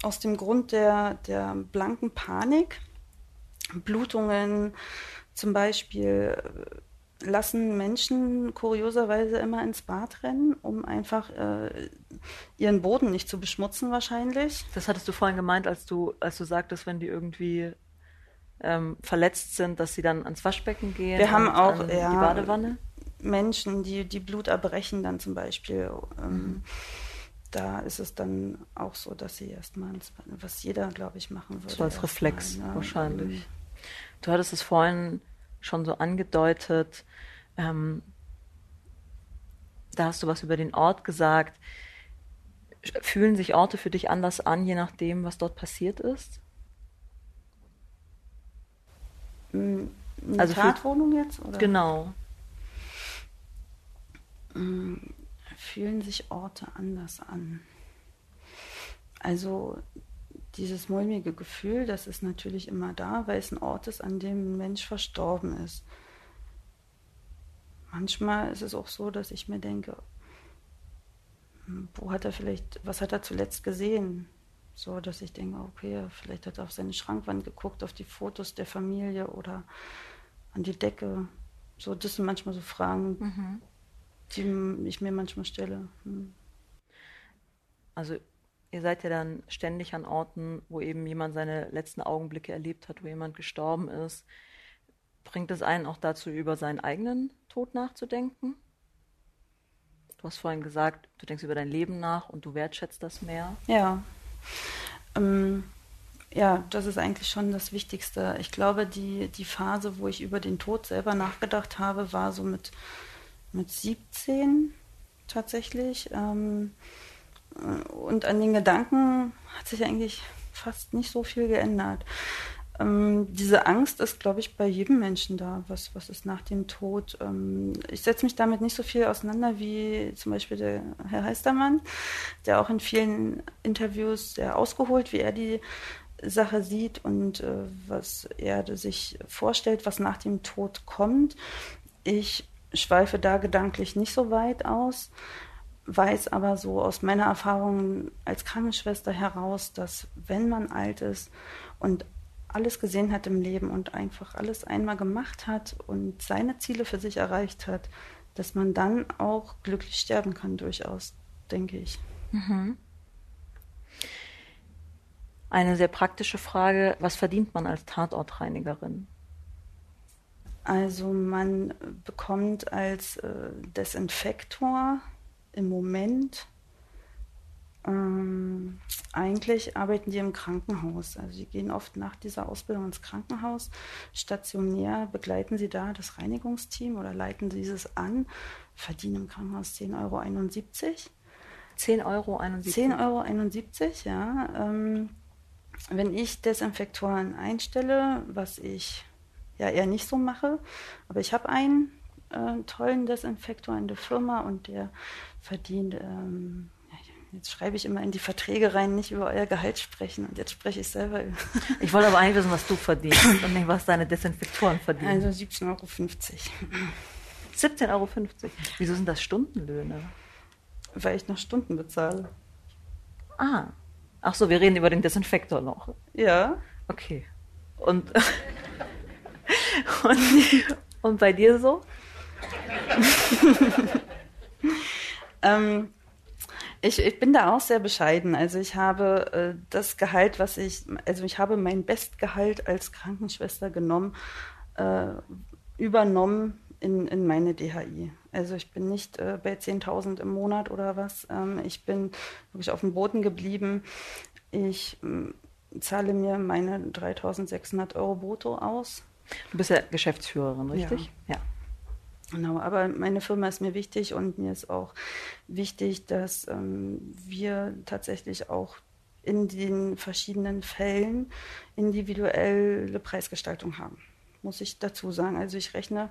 aus dem Grund der, der blanken Panik, Blutungen zum Beispiel lassen Menschen kurioserweise immer ins Bad rennen, um einfach äh, ihren Boden nicht zu beschmutzen wahrscheinlich. Das hattest du vorhin gemeint, als du, als du sagtest, wenn die irgendwie ähm, verletzt sind, dass sie dann ans Waschbecken gehen. Wir haben auch, ja, die Badewanne. Menschen, die, die Blut erbrechen dann zum Beispiel. Ähm, Mhm. Da ist es dann auch so, dass sie erstmal, ins Bad- was jeder, glaube ich, machen würde. So als Reflex ne? wahrscheinlich. Du hattest es vorhin schon so angedeutet. Ähm, da hast du was über den Ort gesagt. Fühlen sich Orte für dich anders an, je nachdem, was dort passiert ist? Ähm, Eine Also Tatwohnung jetzt? Oder? Genau. Fühlen sich Orte anders an? Also dieses mulmige Gefühl, das ist natürlich immer da, weil es ein Ort ist, an dem ein Mensch verstorben ist. Manchmal ist es auch so, dass ich mir denke, hm, wo hat er vielleicht, was hat er zuletzt gesehen? So, dass ich denke, okay, vielleicht hat er auf seine Schrankwand geguckt, auf die Fotos der Familie oder an die Decke. So, das sind manchmal so Fragen, die ich mir manchmal stelle. Hm. Also ihr seid ja dann ständig an Orten, wo eben jemand seine letzten Augenblicke erlebt hat, wo jemand gestorben ist. Bringt es einen auch dazu, über seinen eigenen Tod nachzudenken? Du hast vorhin gesagt, du denkst über dein Leben nach und du wertschätzt das mehr. Ja. Ähm, ja, das ist eigentlich schon das Wichtigste. Ich glaube, die, die Phase, wo ich über den Tod selber nachgedacht habe, war so mit, mit 17 tatsächlich. Ähm, und an den Gedanken hat sich eigentlich fast nicht so viel geändert. Ähm, diese Angst ist, glaube ich, bei jedem Menschen da. Was, was ist nach dem Tod? Ähm, ich setze mich damit nicht so viel auseinander wie zum Beispiel der Herr Heistermann, der auch in vielen Interviews sehr ausgeholt, wie er die Sache sieht und äh, was er sich vorstellt, was nach dem Tod kommt. Ich schweife da gedanklich nicht so weit aus, weiß aber so aus meiner Erfahrung als Krankenschwester heraus, dass wenn man alt ist und alles gesehen hat im Leben und einfach alles einmal gemacht hat und seine Ziele für sich erreicht hat, dass man dann auch glücklich sterben kann, durchaus, denke ich. Mhm. Eine sehr praktische Frage, was verdient man als Tatortreinigerin? Also man bekommt als äh, Desinfektor im Moment ähm, eigentlich arbeiten die im Krankenhaus. Also sie gehen oft nach dieser Ausbildung ins Krankenhaus. Stationär begleiten sie da das Reinigungsteam oder leiten dieses an, verdienen im Krankenhaus 10,71 Euro. 10,71 Euro? 10,71 Euro, ja. Ähm, wenn ich Desinfektoren einstelle, was ich ja eher nicht so mache, aber ich habe einen äh, tollen Desinfektor in der Firma und der verdient, ähm, jetzt schreibe ich immer in die Verträge rein, nicht über euer Gehalt sprechen und jetzt spreche ich selber über. [LAUGHS] Ich wollte aber eigentlich wissen, was du verdienst [LAUGHS] und nicht, was deine Desinfektoren verdienen. Also 17,50 Euro. 17,50 Euro? Wieso sind das Stundenlöhne? Weil ich noch Stunden bezahle. Ah, Ach so, wir reden über den Desinfektor noch. Ja. Okay. Und, [LAUGHS] und, und bei dir so? Ähm, ich, ich, bin da auch sehr bescheiden. Also ich habe äh, das Gehalt, was ich, also ich habe mein Bestgehalt als Krankenschwester genommen, äh, übernommen in, in meine DHI. Also ich bin nicht äh, bei 10.000 im Monat oder was. Ähm, ich bin wirklich auf dem Boden geblieben. Ich äh, zahle mir meine 3.600 Euro brutto aus. Du bist ja Geschäftsführerin, richtig? Ja. ja. Genau, aber meine Firma ist mir wichtig und mir ist auch wichtig, dass ähm, wir tatsächlich auch in den verschiedenen Fällen individuelle Preisgestaltung haben, muss ich dazu sagen. Also ich rechne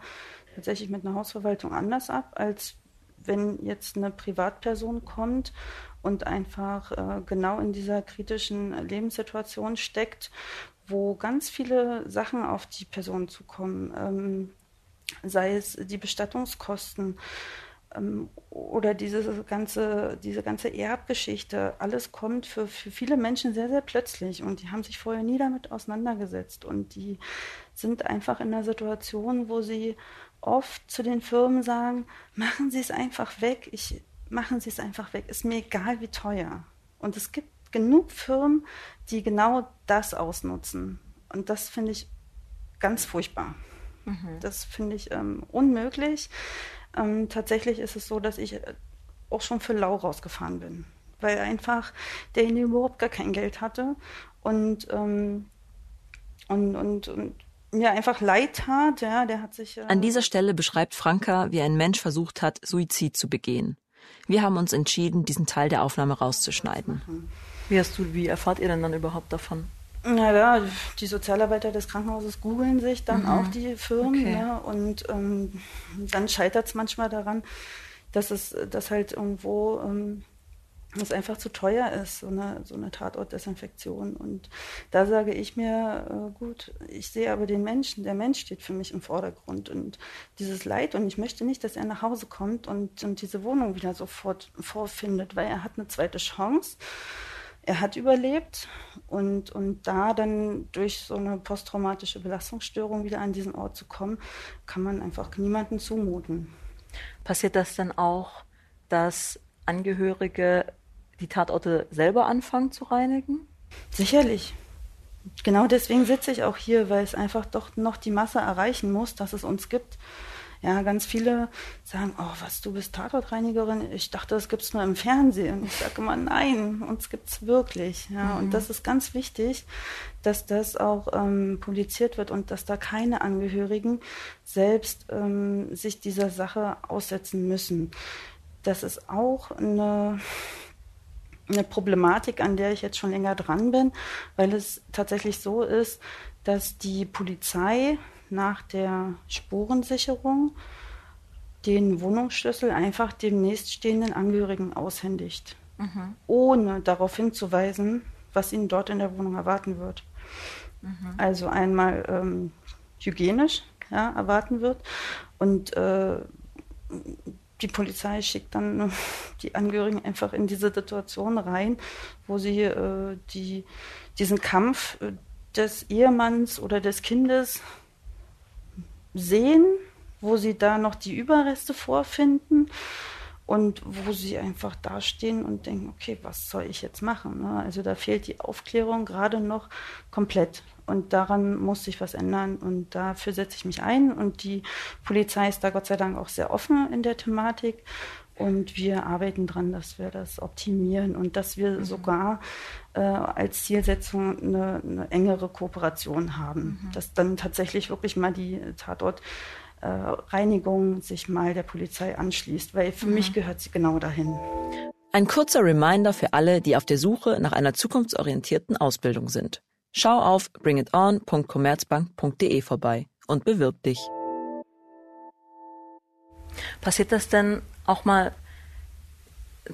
tatsächlich mit einer Hausverwaltung anders ab, als wenn jetzt eine Privatperson kommt und einfach äh, genau in dieser kritischen Lebenssituation steckt, wo ganz viele Sachen auf die Person zukommen, ähm, sei es die Bestattungskosten ähm, oder diese ganze, diese ganze Erbgeschichte. Alles kommt für, für viele Menschen sehr, sehr plötzlich und die haben sich vorher nie damit auseinandergesetzt und die sind einfach in einer Situation, wo sie oft zu den Firmen sagen, machen Sie es einfach weg, ich machen Sie es einfach weg, ist mir egal wie teuer. Und es gibt genug Firmen, die genau das ausnutzen. Und das finde ich ganz furchtbar. Mhm. Das finde ich ähm, unmöglich. Ähm, tatsächlich ist es so, dass ich äh, auch schon für lau rausgefahren bin, weil einfach derjenige überhaupt gar kein Geld hatte und, ähm, und, und, und mir einfach leid tat, ja, der hat sich. Äh An dieser Stelle beschreibt Franka, wie ein Mensch versucht hat, Suizid zu begehen. Wir haben uns entschieden, diesen Teil der Aufnahme rauszuschneiden. Wie hast du, wie erfahrt ihr denn dann überhaupt davon? Naja, die Sozialarbeiter des Krankenhauses googeln sich dann mhm. auch die Firmen okay. ne, und ähm, dann scheitert es manchmal daran, dass es dass halt irgendwo ähm, es einfach zu teuer ist, so eine, so eine Tatortdesinfektion. Und da sage ich mir, äh, gut, ich sehe aber den Menschen, der Mensch steht für mich im Vordergrund und dieses Leid und ich möchte nicht, dass er nach Hause kommt und, und diese Wohnung wieder sofort vorfindet, weil er hat eine zweite Chance. Er hat überlebt und, und da dann durch so eine posttraumatische Belastungsstörung wieder an diesen Ort zu kommen, kann man einfach niemanden zumuten. Passiert das dann auch, dass Angehörige die Tatorte selber anfangen zu reinigen? Sicherlich. Genau deswegen sitze ich auch hier, weil es einfach doch noch die Masse erreichen muss, dass es uns gibt. Ja, ganz viele sagen, oh, was, du bist Tatortreinigerin? Ich dachte, das gibt es nur im Fernsehen. Ich sage immer, nein, uns gibt es wirklich. Ja, mhm. und das ist ganz wichtig, dass das auch ähm, publiziert wird und dass da keine Angehörigen selbst ähm, sich dieser Sache aussetzen müssen. Das ist auch eine eine Problematik, an der ich jetzt schon länger dran bin, weil es tatsächlich so ist, dass die Polizei nach der Spurensicherung den Wohnungsschlüssel einfach dem nächststehenden Angehörigen aushändigt, mhm. ohne darauf hinzuweisen, was ihn dort in der Wohnung erwarten wird. Mhm. Also einmal ähm, hygienisch ja, erwarten wird und äh, die Polizei schickt dann [LAUGHS] die Angehörigen einfach in diese Situation rein, wo sie äh, die, diesen Kampf äh, des Ehemanns oder des Kindes sehen, wo sie da noch die Überreste vorfinden und wo sie einfach dastehen und denken, okay, was soll ich jetzt machen? Ne? Also da fehlt die Aufklärung gerade noch komplett. Und daran muss sich was ändern. Und dafür setze ich mich ein. Und die Polizei ist da Gott sei Dank auch sehr offen in der Thematik. Und wir arbeiten daran, dass wir das optimieren und dass wir mhm. sogar äh, als Zielsetzung eine, eine engere Kooperation haben. Mhm. Dass dann tatsächlich wirklich mal die Tatort äh, sich mal der Polizei anschließt, weil für mhm. mich gehört sie genau dahin. Ein kurzer Reminder für alle, die auf der Suche nach einer zukunftsorientierten Ausbildung sind. Schau auf bringiton.commerzbank.de vorbei und bewirb dich. Passiert das denn auch mal,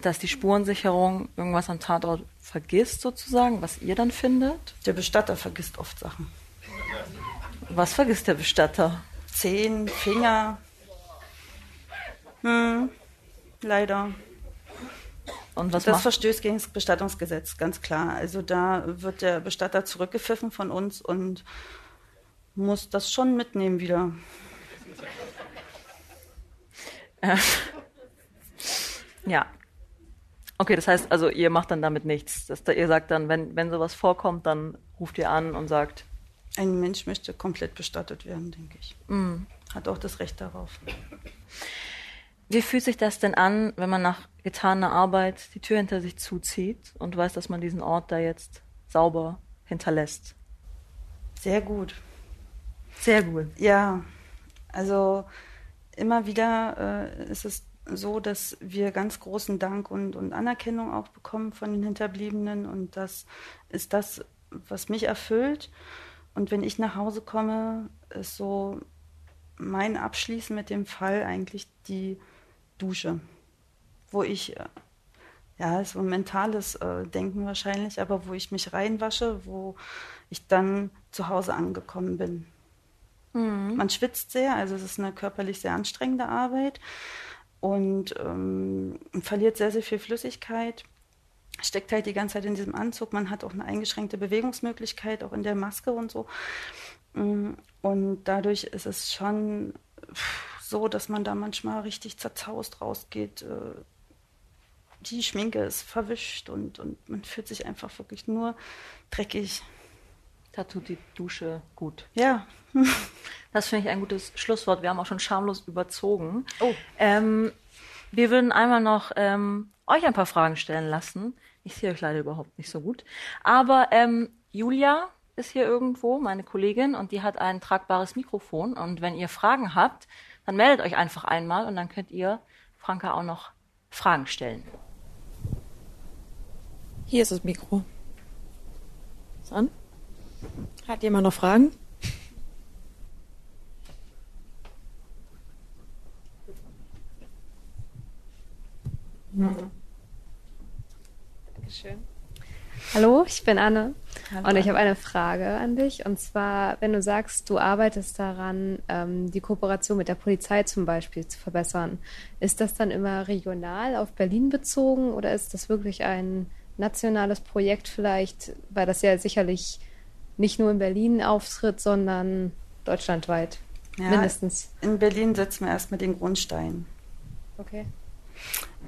dass die Spurensicherung irgendwas am Tatort vergisst sozusagen, was ihr dann findet? Der Bestatter vergisst oft Sachen. Was vergisst der Bestatter? Zehen, Finger. Hm, leider. Und was das macht? verstößt gegen das Bestattungsgesetz, ganz klar. Also da wird der Bestatter zurückgepfiffen von uns und muss das schon mitnehmen wieder. Äh, [LAUGHS] ja. Okay, das heißt also, ihr macht dann damit nichts. Dass da, ihr sagt dann, wenn, wenn sowas vorkommt, dann ruft ihr an und sagt, ein Mensch möchte komplett bestattet werden, denke ich. Mm. Hat auch das Recht darauf. Wie fühlt sich das denn an, wenn man nach getaner Arbeit die Tür hinter sich zuzieht und weiß, dass man diesen Ort da jetzt sauber hinterlässt? Sehr gut. Sehr gut. Ja, also immer wieder äh, ist es so, dass wir ganz großen Dank und, und Anerkennung auch bekommen von den Hinterbliebenen und das ist das, was mich erfüllt. Und wenn ich nach Hause komme, ist so mein Abschließen mit dem Fall eigentlich die Dusche, wo ich, äh, ja, so ein mentales äh, Denken wahrscheinlich, aber wo ich mich reinwasche, wo ich dann zu Hause angekommen bin. Mhm. Man schwitzt sehr, also es ist eine körperlich sehr anstrengende Arbeit und ähm, verliert sehr, sehr viel Flüssigkeit steckt halt die ganze Zeit in diesem Anzug. Man hat auch eine eingeschränkte Bewegungsmöglichkeit, auch in der Maske und so. Mm, und dadurch ist es schon so, dass man da manchmal richtig zerzaust rausgeht. Äh, die Schminke ist verwischt und, und man fühlt sich einfach wirklich nur dreckig. Da tut die Dusche gut. Ja. [LAUGHS] das finde ich ein gutes Schlusswort. Wir haben auch schon schamlos überzogen. Oh. Ähm, wir würden einmal noch ähm, euch ein paar Fragen stellen lassen. Ich sehe euch leider überhaupt nicht so gut. Aber ähm, Julia ist hier irgendwo, meine Kollegin, und die hat ein tragbares Mikrofon. Und wenn ihr Fragen habt, dann meldet euch einfach einmal und dann könnt ihr Franka auch noch Fragen stellen. Hier ist das Mikro. Ist an? Hat jemand noch Fragen? Mhm. Dankeschön. Hallo, ich bin Anne Hallo. und ich habe eine Frage an dich. Und zwar, wenn du sagst, du arbeitest daran, ähm, die Kooperation mit der Polizei zum Beispiel zu verbessern, ist das dann immer regional auf Berlin bezogen oder ist das wirklich ein nationales Projekt vielleicht, weil das ja sicherlich nicht nur in Berlin auftritt, sondern deutschlandweit ja, mindestens? In Berlin setzen wir erstmal den Grundstein. Okay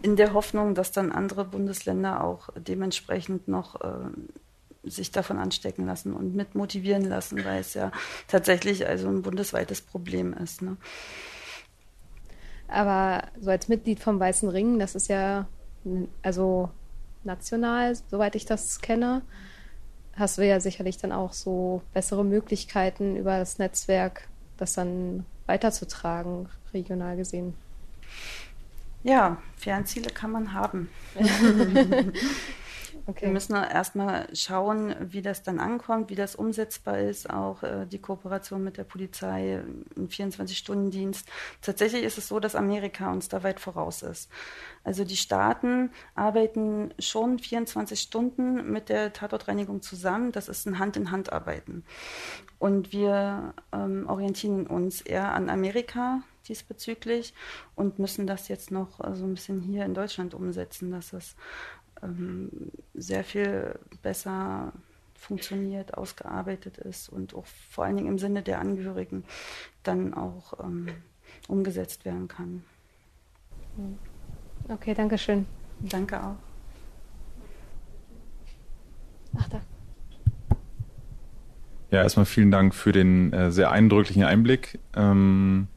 in der Hoffnung, dass dann andere Bundesländer auch dementsprechend noch äh, sich davon anstecken lassen und mit motivieren lassen, weil es ja tatsächlich also ein bundesweites Problem ist. Ne? Aber so als Mitglied vom Weißen Ring, das ist ja also national, soweit ich das kenne, hast du ja sicherlich dann auch so bessere Möglichkeiten über das Netzwerk, das dann weiterzutragen, regional gesehen. Ja, Fernziele kann man haben. [LAUGHS] [LAUGHS] Okay. Wir müssen erstmal schauen, wie das dann ankommt, wie das umsetzbar ist, auch äh, die Kooperation mit der Polizei, ein 24-Stunden-Dienst. Tatsächlich ist es so, dass Amerika uns da weit voraus ist. Also die Staaten arbeiten schon 24 Stunden mit der Tatortreinigung zusammen. Das ist ein Hand-in-Hand-Arbeiten. Und wir ähm, orientieren uns eher an Amerika diesbezüglich und müssen das jetzt noch äh, so ein bisschen hier in Deutschland umsetzen, dass es ähm, sehr viel besser funktioniert, ausgearbeitet ist und auch vor allen Dingen im Sinne der Angehörigen dann auch ähm, umgesetzt werden kann. Okay, danke schön. Danke auch. Ach, da. Ja, erstmal vielen Dank für den äh, sehr eindrücklichen Einblick. Ähm,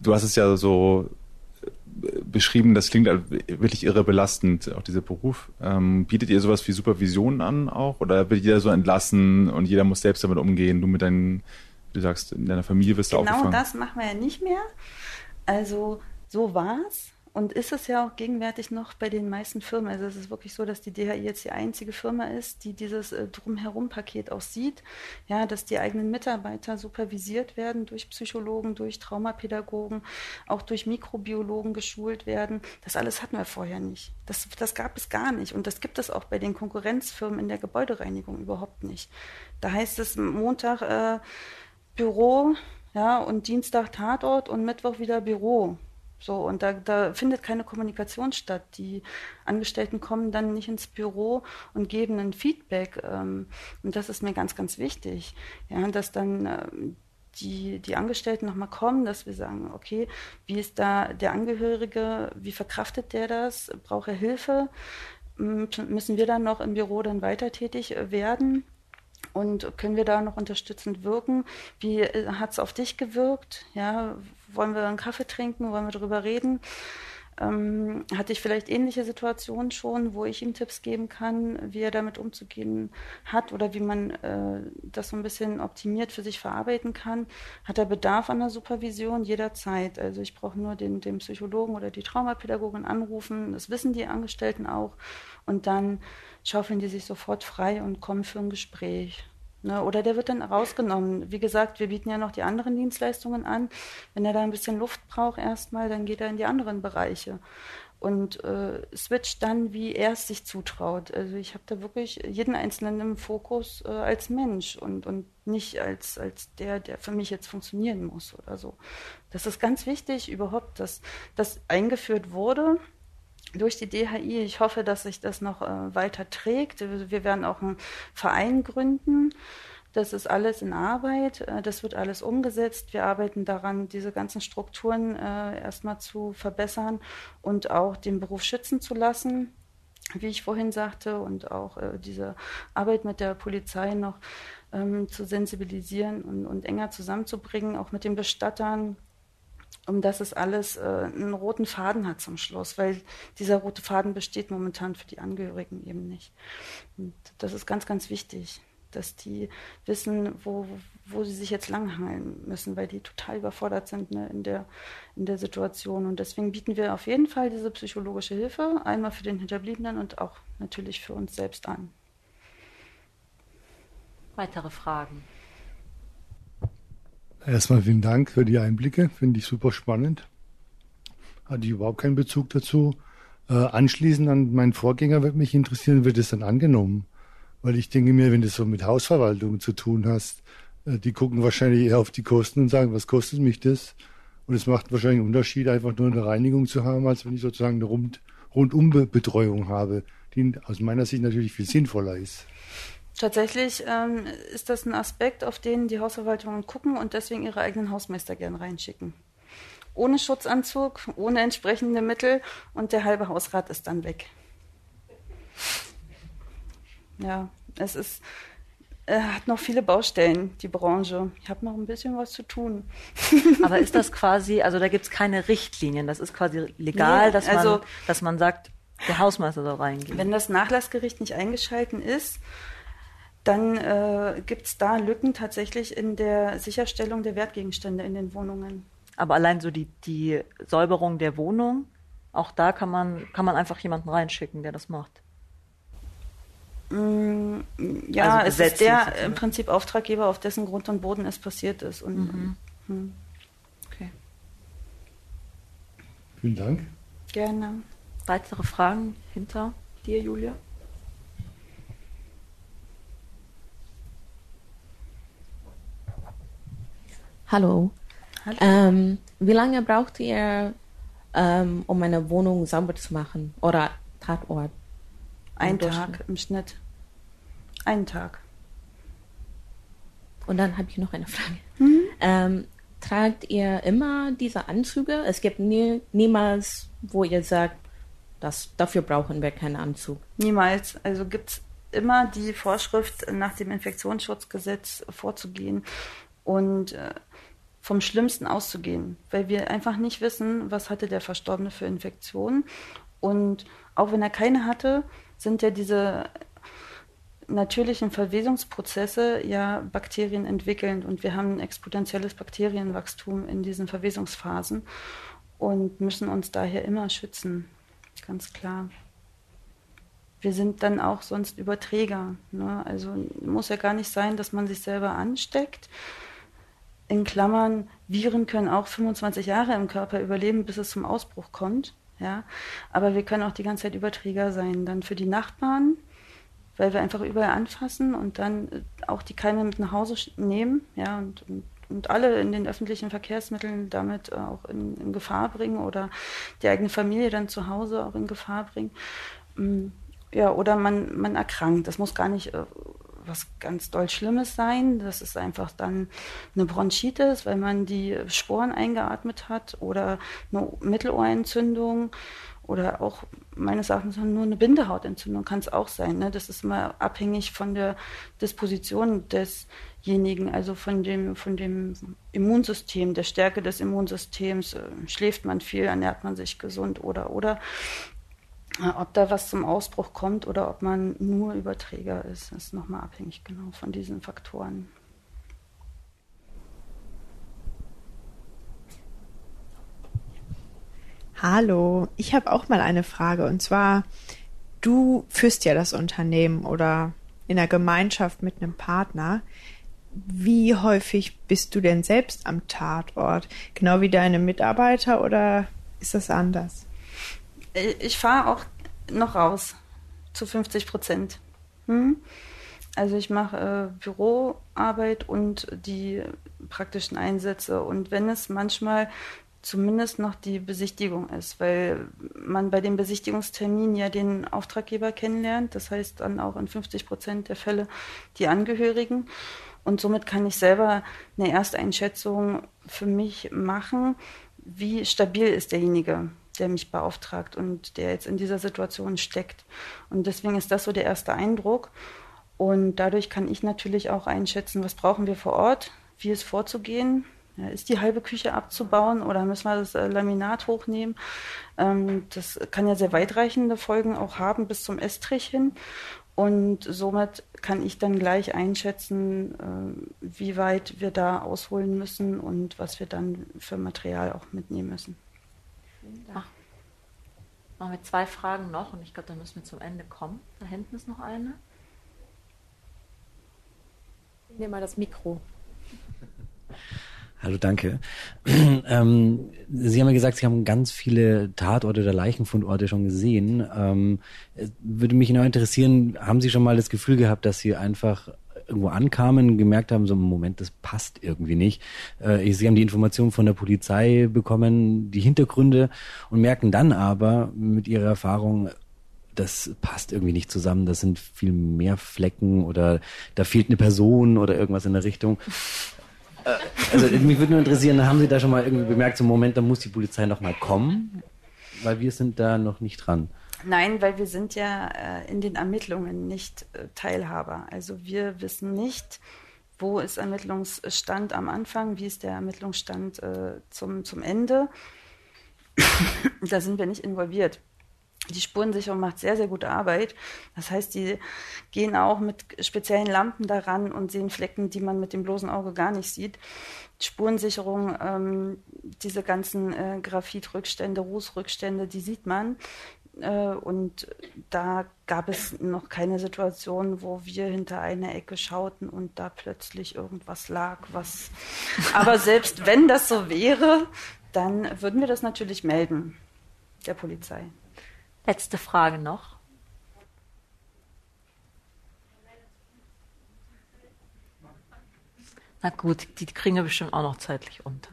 du hast es ja so beschrieben, das klingt halt wirklich irre belastend, auch dieser Beruf. Ähm, bietet ihr sowas wie Supervision an auch? Oder wird jeder so entlassen und jeder muss selbst damit umgehen? Du mit deinen, du sagst, in deiner Familie wirst du genau aufgefangen. Genau das machen wir ja nicht mehr. Also so war's. Und ist es ja auch gegenwärtig noch bei den meisten Firmen. Also es ist wirklich so, dass die DHI jetzt die einzige Firma ist, die dieses äh, Drumherum-Paket auch sieht. Ja, dass die eigenen Mitarbeiter supervisiert werden durch Psychologen, durch Traumapädagogen, auch durch Mikrobiologen geschult werden. Das alles hatten wir vorher nicht. Das, das gab es gar nicht. Und das gibt es auch bei den Konkurrenzfirmen in der Gebäudereinigung überhaupt nicht. Da heißt es Montag äh, Büro, ja, und Dienstag Tatort und Mittwoch wieder Büro. So, und da, da findet keine Kommunikation statt. Die Angestellten kommen dann nicht ins Büro und geben ein Feedback. Ähm, und das ist mir ganz, ganz wichtig. Ja, dass dann ähm, die, die Angestellten nochmal kommen, dass wir sagen, okay, wie ist da der Angehörige, wie verkraftet der das? Braucht er Hilfe? Müssen wir dann noch im Büro dann weiter tätig werden? Und können wir da noch unterstützend wirken? Wie äh, hat es auf dich gewirkt? Ja, wollen wir einen Kaffee trinken? Wollen wir darüber reden? Ähm, hatte ich vielleicht ähnliche Situationen schon, wo ich ihm Tipps geben kann, wie er damit umzugehen hat oder wie man äh, das so ein bisschen optimiert für sich verarbeiten kann? Hat er Bedarf an der Supervision? Jederzeit. Also ich brauche nur den, den Psychologen oder die Traumapädagogin anrufen. Das wissen die Angestellten auch. Und dann schaufeln die sich sofort frei und kommen für ein Gespräch. Ne? Oder der wird dann rausgenommen. Wie gesagt, wir bieten ja noch die anderen Dienstleistungen an. Wenn er da ein bisschen Luft braucht erstmal, dann geht er in die anderen Bereiche und äh, switcht dann, wie er es sich zutraut. Also ich habe da wirklich jeden Einzelnen im Fokus äh, als Mensch und, und nicht als, als der, der für mich jetzt funktionieren muss oder so. Das ist ganz wichtig überhaupt, dass das eingeführt wurde durch die DHI. Ich hoffe, dass sich das noch äh, weiter trägt. Wir werden auch einen Verein gründen. Das ist alles in Arbeit. Äh, das wird alles umgesetzt. Wir arbeiten daran, diese ganzen Strukturen äh, erstmal zu verbessern und auch den Beruf schützen zu lassen, wie ich vorhin sagte, und auch äh, diese Arbeit mit der Polizei noch ähm, zu sensibilisieren und, und enger zusammenzubringen, auch mit den Bestattern, um dass es alles äh, einen roten Faden hat zum Schluss, weil dieser rote Faden besteht momentan für die Angehörigen eben nicht. Und das ist ganz, ganz wichtig, dass die wissen, wo, wo sie sich jetzt langhangeln müssen, weil die total überfordert sind ne, in, der, in der Situation. Und deswegen bieten wir auf jeden Fall diese psychologische Hilfe, einmal für den Hinterbliebenen und auch natürlich für uns selbst an. Weitere Fragen? Erstmal vielen Dank für die Einblicke, finde ich super spannend. Hatte ich überhaupt keinen Bezug dazu. Äh, anschließend an meinen Vorgänger wird mich interessieren, wird es dann angenommen? Weil ich denke mir, wenn du so mit Hausverwaltung zu tun hast, äh, die gucken wahrscheinlich eher auf die Kosten und sagen, was kostet mich das? Und es macht wahrscheinlich einen Unterschied, einfach nur eine Reinigung zu haben, als wenn ich sozusagen eine Rund Rundumbetreuung habe, die aus meiner Sicht natürlich viel sinnvoller ist. Tatsächlich ähm, ist das ein Aspekt, auf den die Hausverwaltungen gucken und deswegen ihre eigenen Hausmeister gern reinschicken. Ohne Schutzanzug, ohne entsprechende Mittel und der halbe Hausrat ist dann weg. Ja, es ist, äh, hat noch viele Baustellen, die Branche. Ich habe noch ein bisschen was zu tun. [LAUGHS] Aber ist das quasi, also da gibt es keine Richtlinien, das ist quasi legal, nee, dass, man, also, dass man sagt, der Hausmeister soll reingehen. Wenn das Nachlassgericht nicht eingeschalten ist, dann äh, gibt es da Lücken tatsächlich in der Sicherstellung der Wertgegenstände in den Wohnungen. Aber allein so die, die Säuberung der Wohnung, auch da kann man, kann man einfach jemanden reinschicken, der das macht. Mm, ja, also es ist der im Prinzip Auftraggeber, auf dessen Grund und Boden es passiert ist. Und, mhm. Hm. Okay. Vielen Dank. Gerne. Weitere Fragen hinter dir, Julia? Hallo. Hallo. Ähm, wie lange braucht ihr, ähm, um eine Wohnung sauber zu machen oder Tatort? Ein Tag im Schnitt. Einen Tag. Und dann habe ich noch eine Frage. Mhm. Ähm, tragt ihr immer diese Anzüge? Es gibt nie, niemals, wo ihr sagt, das, dafür brauchen wir keinen Anzug. Niemals. Also gibt es immer die Vorschrift, nach dem Infektionsschutzgesetz vorzugehen und äh, vom Schlimmsten auszugehen, weil wir einfach nicht wissen, was hatte der Verstorbene für Infektionen. Und auch wenn er keine hatte, sind ja diese natürlichen Verwesungsprozesse ja Bakterien entwickeln und wir haben ein exponentielles Bakterienwachstum in diesen Verwesungsphasen und müssen uns daher immer schützen, ganz klar. Wir sind dann auch sonst Überträger. Ne? Also muss ja gar nicht sein, dass man sich selber ansteckt. In Klammern, Viren können auch 25 Jahre im Körper überleben, bis es zum Ausbruch kommt. Ja? Aber wir können auch die ganze Zeit Überträger sein. Dann für die Nachbarn, weil wir einfach überall anfassen und dann äh, auch die Keime mit nach Hause nehmen, ja, und, und, und alle in den öffentlichen Verkehrsmitteln damit äh, auch in, in, Gefahr bringen oder die eigene Familie dann zu Hause auch in Gefahr bringen. Mm, ja, oder man, man erkrankt. Das muss gar nicht äh, was ganz doll Schlimmes sein. Das ist einfach dann eine Bronchitis, weil man die Sporen eingeatmet hat oder eine Mittelohrentzündung oder auch meines Erachtens nur eine Bindehautentzündung kann es auch sein. Ne? Das ist immer abhängig von der Disposition desjenigen, also von dem, von dem Immunsystem, der Stärke des Immunsystems. Äh, schläft man viel, ernährt man sich gesund oder oder ob da was zum Ausbruch kommt oder ob man nur Überträger ist, ist nochmal abhängig genau von diesen Faktoren. Hallo, ich habe auch mal eine Frage und zwar, du führst ja das Unternehmen oder in der Gemeinschaft mit einem Partner. Wie häufig bist du denn selbst am Tatort? Genau wie deine Mitarbeiter oder ist das anders? Ich fahre auch noch raus zu 50 Prozent. Hm? Also ich mache äh, Büroarbeit und die praktischen Einsätze. Und wenn es manchmal zumindest noch die Besichtigung ist, weil man bei dem Besichtigungstermin ja den Auftraggeber kennenlernt, das heißt dann auch in 50 Prozent der Fälle die Angehörigen. Und somit kann ich selber eine Ersteinschätzung für mich machen, wie stabil ist derjenige, der mich beauftragt und der jetzt in dieser Situation steckt. Und deswegen ist das so der erste Eindruck. Und dadurch kann ich natürlich auch einschätzen, was brauchen wir vor Ort, wie es vorzugehen, ja, ist die halbe Küche abzubauen oder müssen wir das äh, Laminat hochnehmen? Ähm, das kann ja sehr weitreichende Folgen auch haben bis zum Estrich hin. Und somit kann ich dann gleich einschätzen, äh, wie weit wir da ausholen müssen und was wir dann für Material auch mitnehmen müssen. Ach, machen wir zwei Fragen noch und ich glaube, dann müssen wir zum Ende kommen. Da hinten ist noch eine. Ich nehme mal das Mikro. Hallo, danke. [CLEARS THROAT] ähm, Sie haben ja gesagt, Sie haben ganz viele Tatorte oder Leichenfundorte schon gesehen. Ähm, würde mich noch interessieren, haben Sie schon mal das Gefühl gehabt, dass Sie einfach irgendwo ankamen, gemerkt haben, so im Moment, das passt irgendwie nicht. Äh, Sie haben die Informationen von der Polizei bekommen, die Hintergründe und merken dann aber mit Ihrer Erfahrung, das passt irgendwie nicht zusammen, das sind viel mehr Flecken oder da fehlt eine Person oder irgendwas in der Richtung. Äh, also mich würde nur interessieren, haben Sie da schon mal irgendwie bemerkt, so Moment, da muss die Polizei noch mal kommen? Weil wir sind da noch nicht dran. Nein, weil wir sind ja äh, in den Ermittlungen nicht äh, Teilhaber. Also wir wissen nicht, wo ist Ermittlungsstand am Anfang, wie ist der Ermittlungsstand äh, zum, zum Ende. da sind wir nicht involviert. Die Spurensicherung macht sehr, sehr gute Arbeit. Das heißt, die gehen auch mit speziellen Lampen daran und sehen Flecken, die man mit dem bloßen Auge gar nicht sieht. Spurensicherung, ähm, diese ganzen äh, Graphitrückstände, Rußrückstände, die sieht man. Äh, und da gab es noch keine Situation, wo wir hinter eine Ecke schauten und da plötzlich irgendwas lag, was. [LAUGHS] Aber selbst wenn das so wäre, dann würden wir das natürlich melden der Polizei. Letzte Frage noch. Na gut, die kriegen wir bestimmt auch noch zeitlich unter.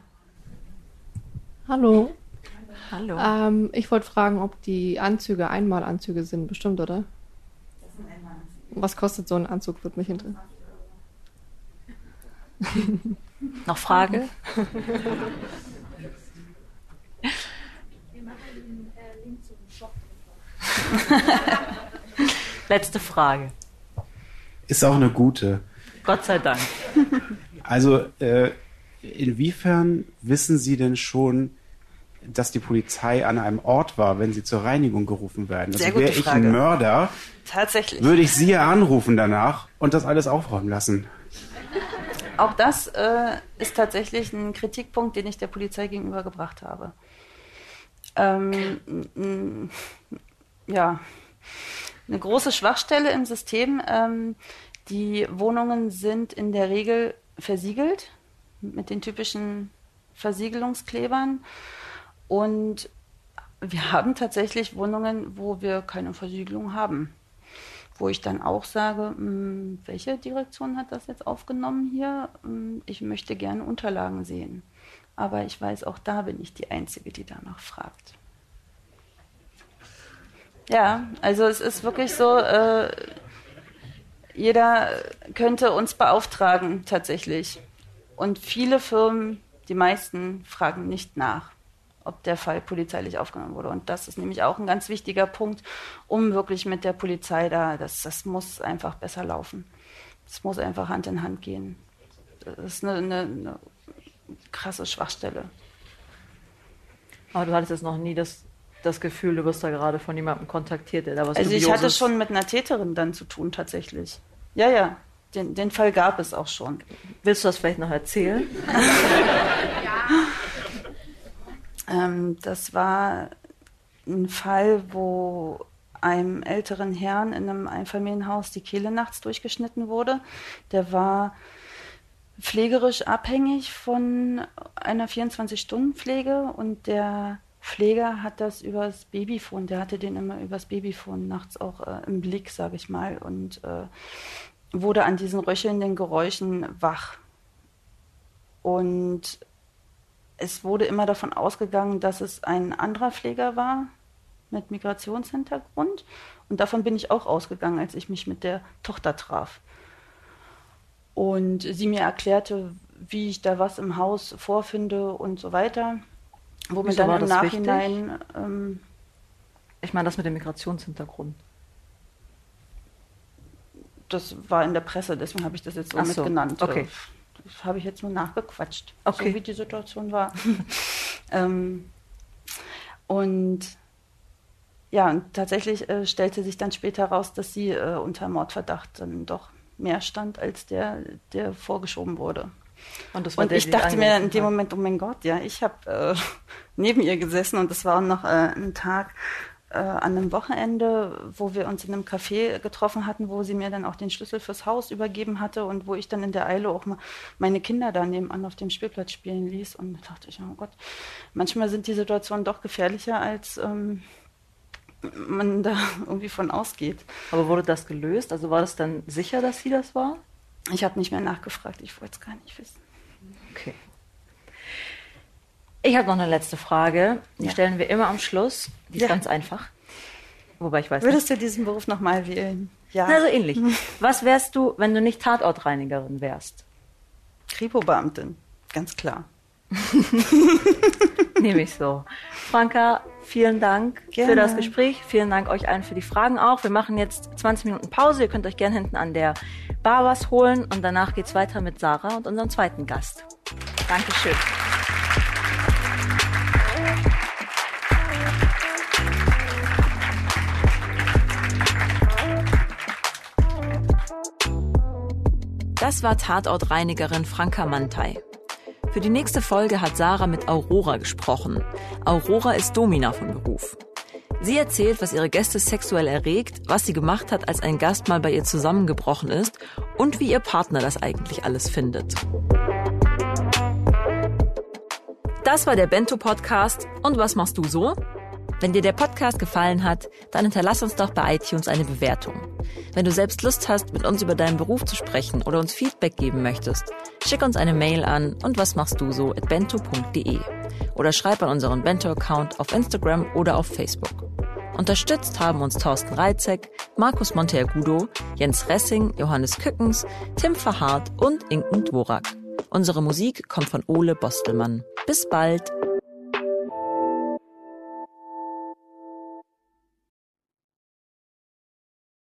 Hallo. Hallo. Ähm, ich wollte fragen, ob die Anzüge Einmalanzüge sind, bestimmt, oder? Das sind Einmalanzüge. Was kostet so ein Anzug, würde mich interessieren. [LAUGHS] noch Frage? [LAUGHS] Letzte Frage. Ist auch eine gute. Gott sei Dank. Also, äh, inwiefern wissen Sie denn schon, dass die Polizei an einem Ort war, wenn Sie zur Reinigung gerufen werden? Also wäre ich ein Mörder, Tatsächlich. würde ich Sie ja anrufen danach und das alles aufräumen lassen. Auch das äh, ist tatsächlich ein Kritikpunkt, den ich der Polizei gegenübergebracht habe. Ähm, ja, eine große Schwachstelle im System. Ähm, die Wohnungen sind in der Regel versiegelt mit den typischen Versiegelungsklebern. Und wir haben tatsächlich Wohnungen, wo wir keine Versiegelung haben. Wo ich dann auch sage, hm, welche Direktion hat das jetzt aufgenommen hier? Hm, ich möchte gerne Unterlagen sehen. Aber ich weiß, auch da bin ich die Einzige, die danach fragt. Ja, also es ist wirklich so, äh, jeder könnte uns beauftragen tatsächlich. Und viele Firmen, die meisten, fragen nicht nach, ob der Fall polizeilich aufgenommen wurde. Und das ist nämlich auch ein ganz wichtiger Punkt, um wirklich mit der Polizei da, das, das muss einfach besser laufen. Das muss einfach Hand in Hand gehen. Das ist eine, eine, eine krasse Schwachstelle. Aber du hattest jetzt noch nie das das Gefühl, du wirst da gerade von jemandem kontaktiert, der da was Also ich hatte schon mit einer Täterin dann zu tun tatsächlich. Ja, ja. Den, den Fall gab es auch schon. Willst du das vielleicht noch erzählen? [LAUGHS] ähm, das war ein Fall, wo einem älteren Herrn in einem Einfamilienhaus die Kehle nachts durchgeschnitten wurde. Der war pflegerisch abhängig von einer 24-Stunden-Pflege und der Pfleger hat das übers Babyfon, der hatte den immer übers Babyfon nachts auch äh, im Blick, sage ich mal, und äh, wurde an diesen röchelnden Geräuschen wach. Und es wurde immer davon ausgegangen, dass es ein anderer Pfleger war mit Migrationshintergrund. Und davon bin ich auch ausgegangen, als ich mich mit der Tochter traf. Und sie mir erklärte, wie ich da was im Haus vorfinde und so weiter. Wo mir dann im Nachhinein. Ähm, ich meine, das mit dem Migrationshintergrund. Das war in der Presse, deswegen habe ich das jetzt so, so mitgenannt. Okay. Das habe ich jetzt nur nachgequatscht, okay. so wie die Situation war. [LAUGHS] ähm, und ja, und tatsächlich äh, stellte sich dann später heraus, dass sie äh, unter Mordverdacht dann doch mehr stand als der, der vorgeschoben wurde. Und, das und der, ich dachte mir in dem Moment, oh mein Gott, ja, ich habe äh, [LAUGHS] neben ihr gesessen und es war noch äh, ein Tag äh, an einem Wochenende, wo wir uns in einem Café getroffen hatten, wo sie mir dann auch den Schlüssel fürs Haus übergeben hatte und wo ich dann in der Eile auch mal meine Kinder da nebenan auf dem Spielplatz spielen ließ. Und da dachte ich, oh Gott, manchmal sind die Situationen doch gefährlicher, als ähm, man da [LAUGHS] irgendwie von ausgeht. Aber wurde das gelöst? Also war das dann sicher, dass sie das war? Ich habe nicht mehr nachgefragt, ich wollte es gar nicht wissen. Okay. Ich habe noch eine letzte Frage. Die ja. stellen wir immer am Schluss. Die ist ja. ganz einfach. Wobei ich weiß Würdest nicht. du diesen Beruf nochmal wählen? Ja. Na, so ähnlich. [LAUGHS] Was wärst du, wenn du nicht Tatortreinigerin wärst? Kripo-Beamtin, ganz klar. [LAUGHS] Nehme ich so. Franka, vielen Dank gerne. für das Gespräch. Vielen Dank euch allen für die Fragen auch. Wir machen jetzt 20 Minuten Pause. Ihr könnt euch gerne hinten an der Bar was holen und danach geht's weiter mit Sarah und unserem zweiten Gast. Dankeschön. Das war Tatortreinigerin Franka Mantei. Für die nächste Folge hat Sarah mit Aurora gesprochen. Aurora ist Domina von Beruf. Sie erzählt, was ihre Gäste sexuell erregt, was sie gemacht hat, als ein Gast mal bei ihr zusammengebrochen ist und wie ihr Partner das eigentlich alles findet. Das war der Bento Podcast. Und was machst du so? Wenn dir der Podcast gefallen hat, dann hinterlass uns doch bei iTunes eine Bewertung. Wenn du selbst Lust hast, mit uns über deinen Beruf zu sprechen oder uns Feedback geben möchtest, schick uns eine Mail an und was machst du so at bento.de oder schreib an unseren Bento-Account auf Instagram oder auf Facebook. Unterstützt haben uns Thorsten Reitzek, Markus Monteagudo, Jens Ressing, Johannes Kückens, Tim Verhardt und Inken Dvorak. Unsere Musik kommt von Ole Bostelmann. Bis bald!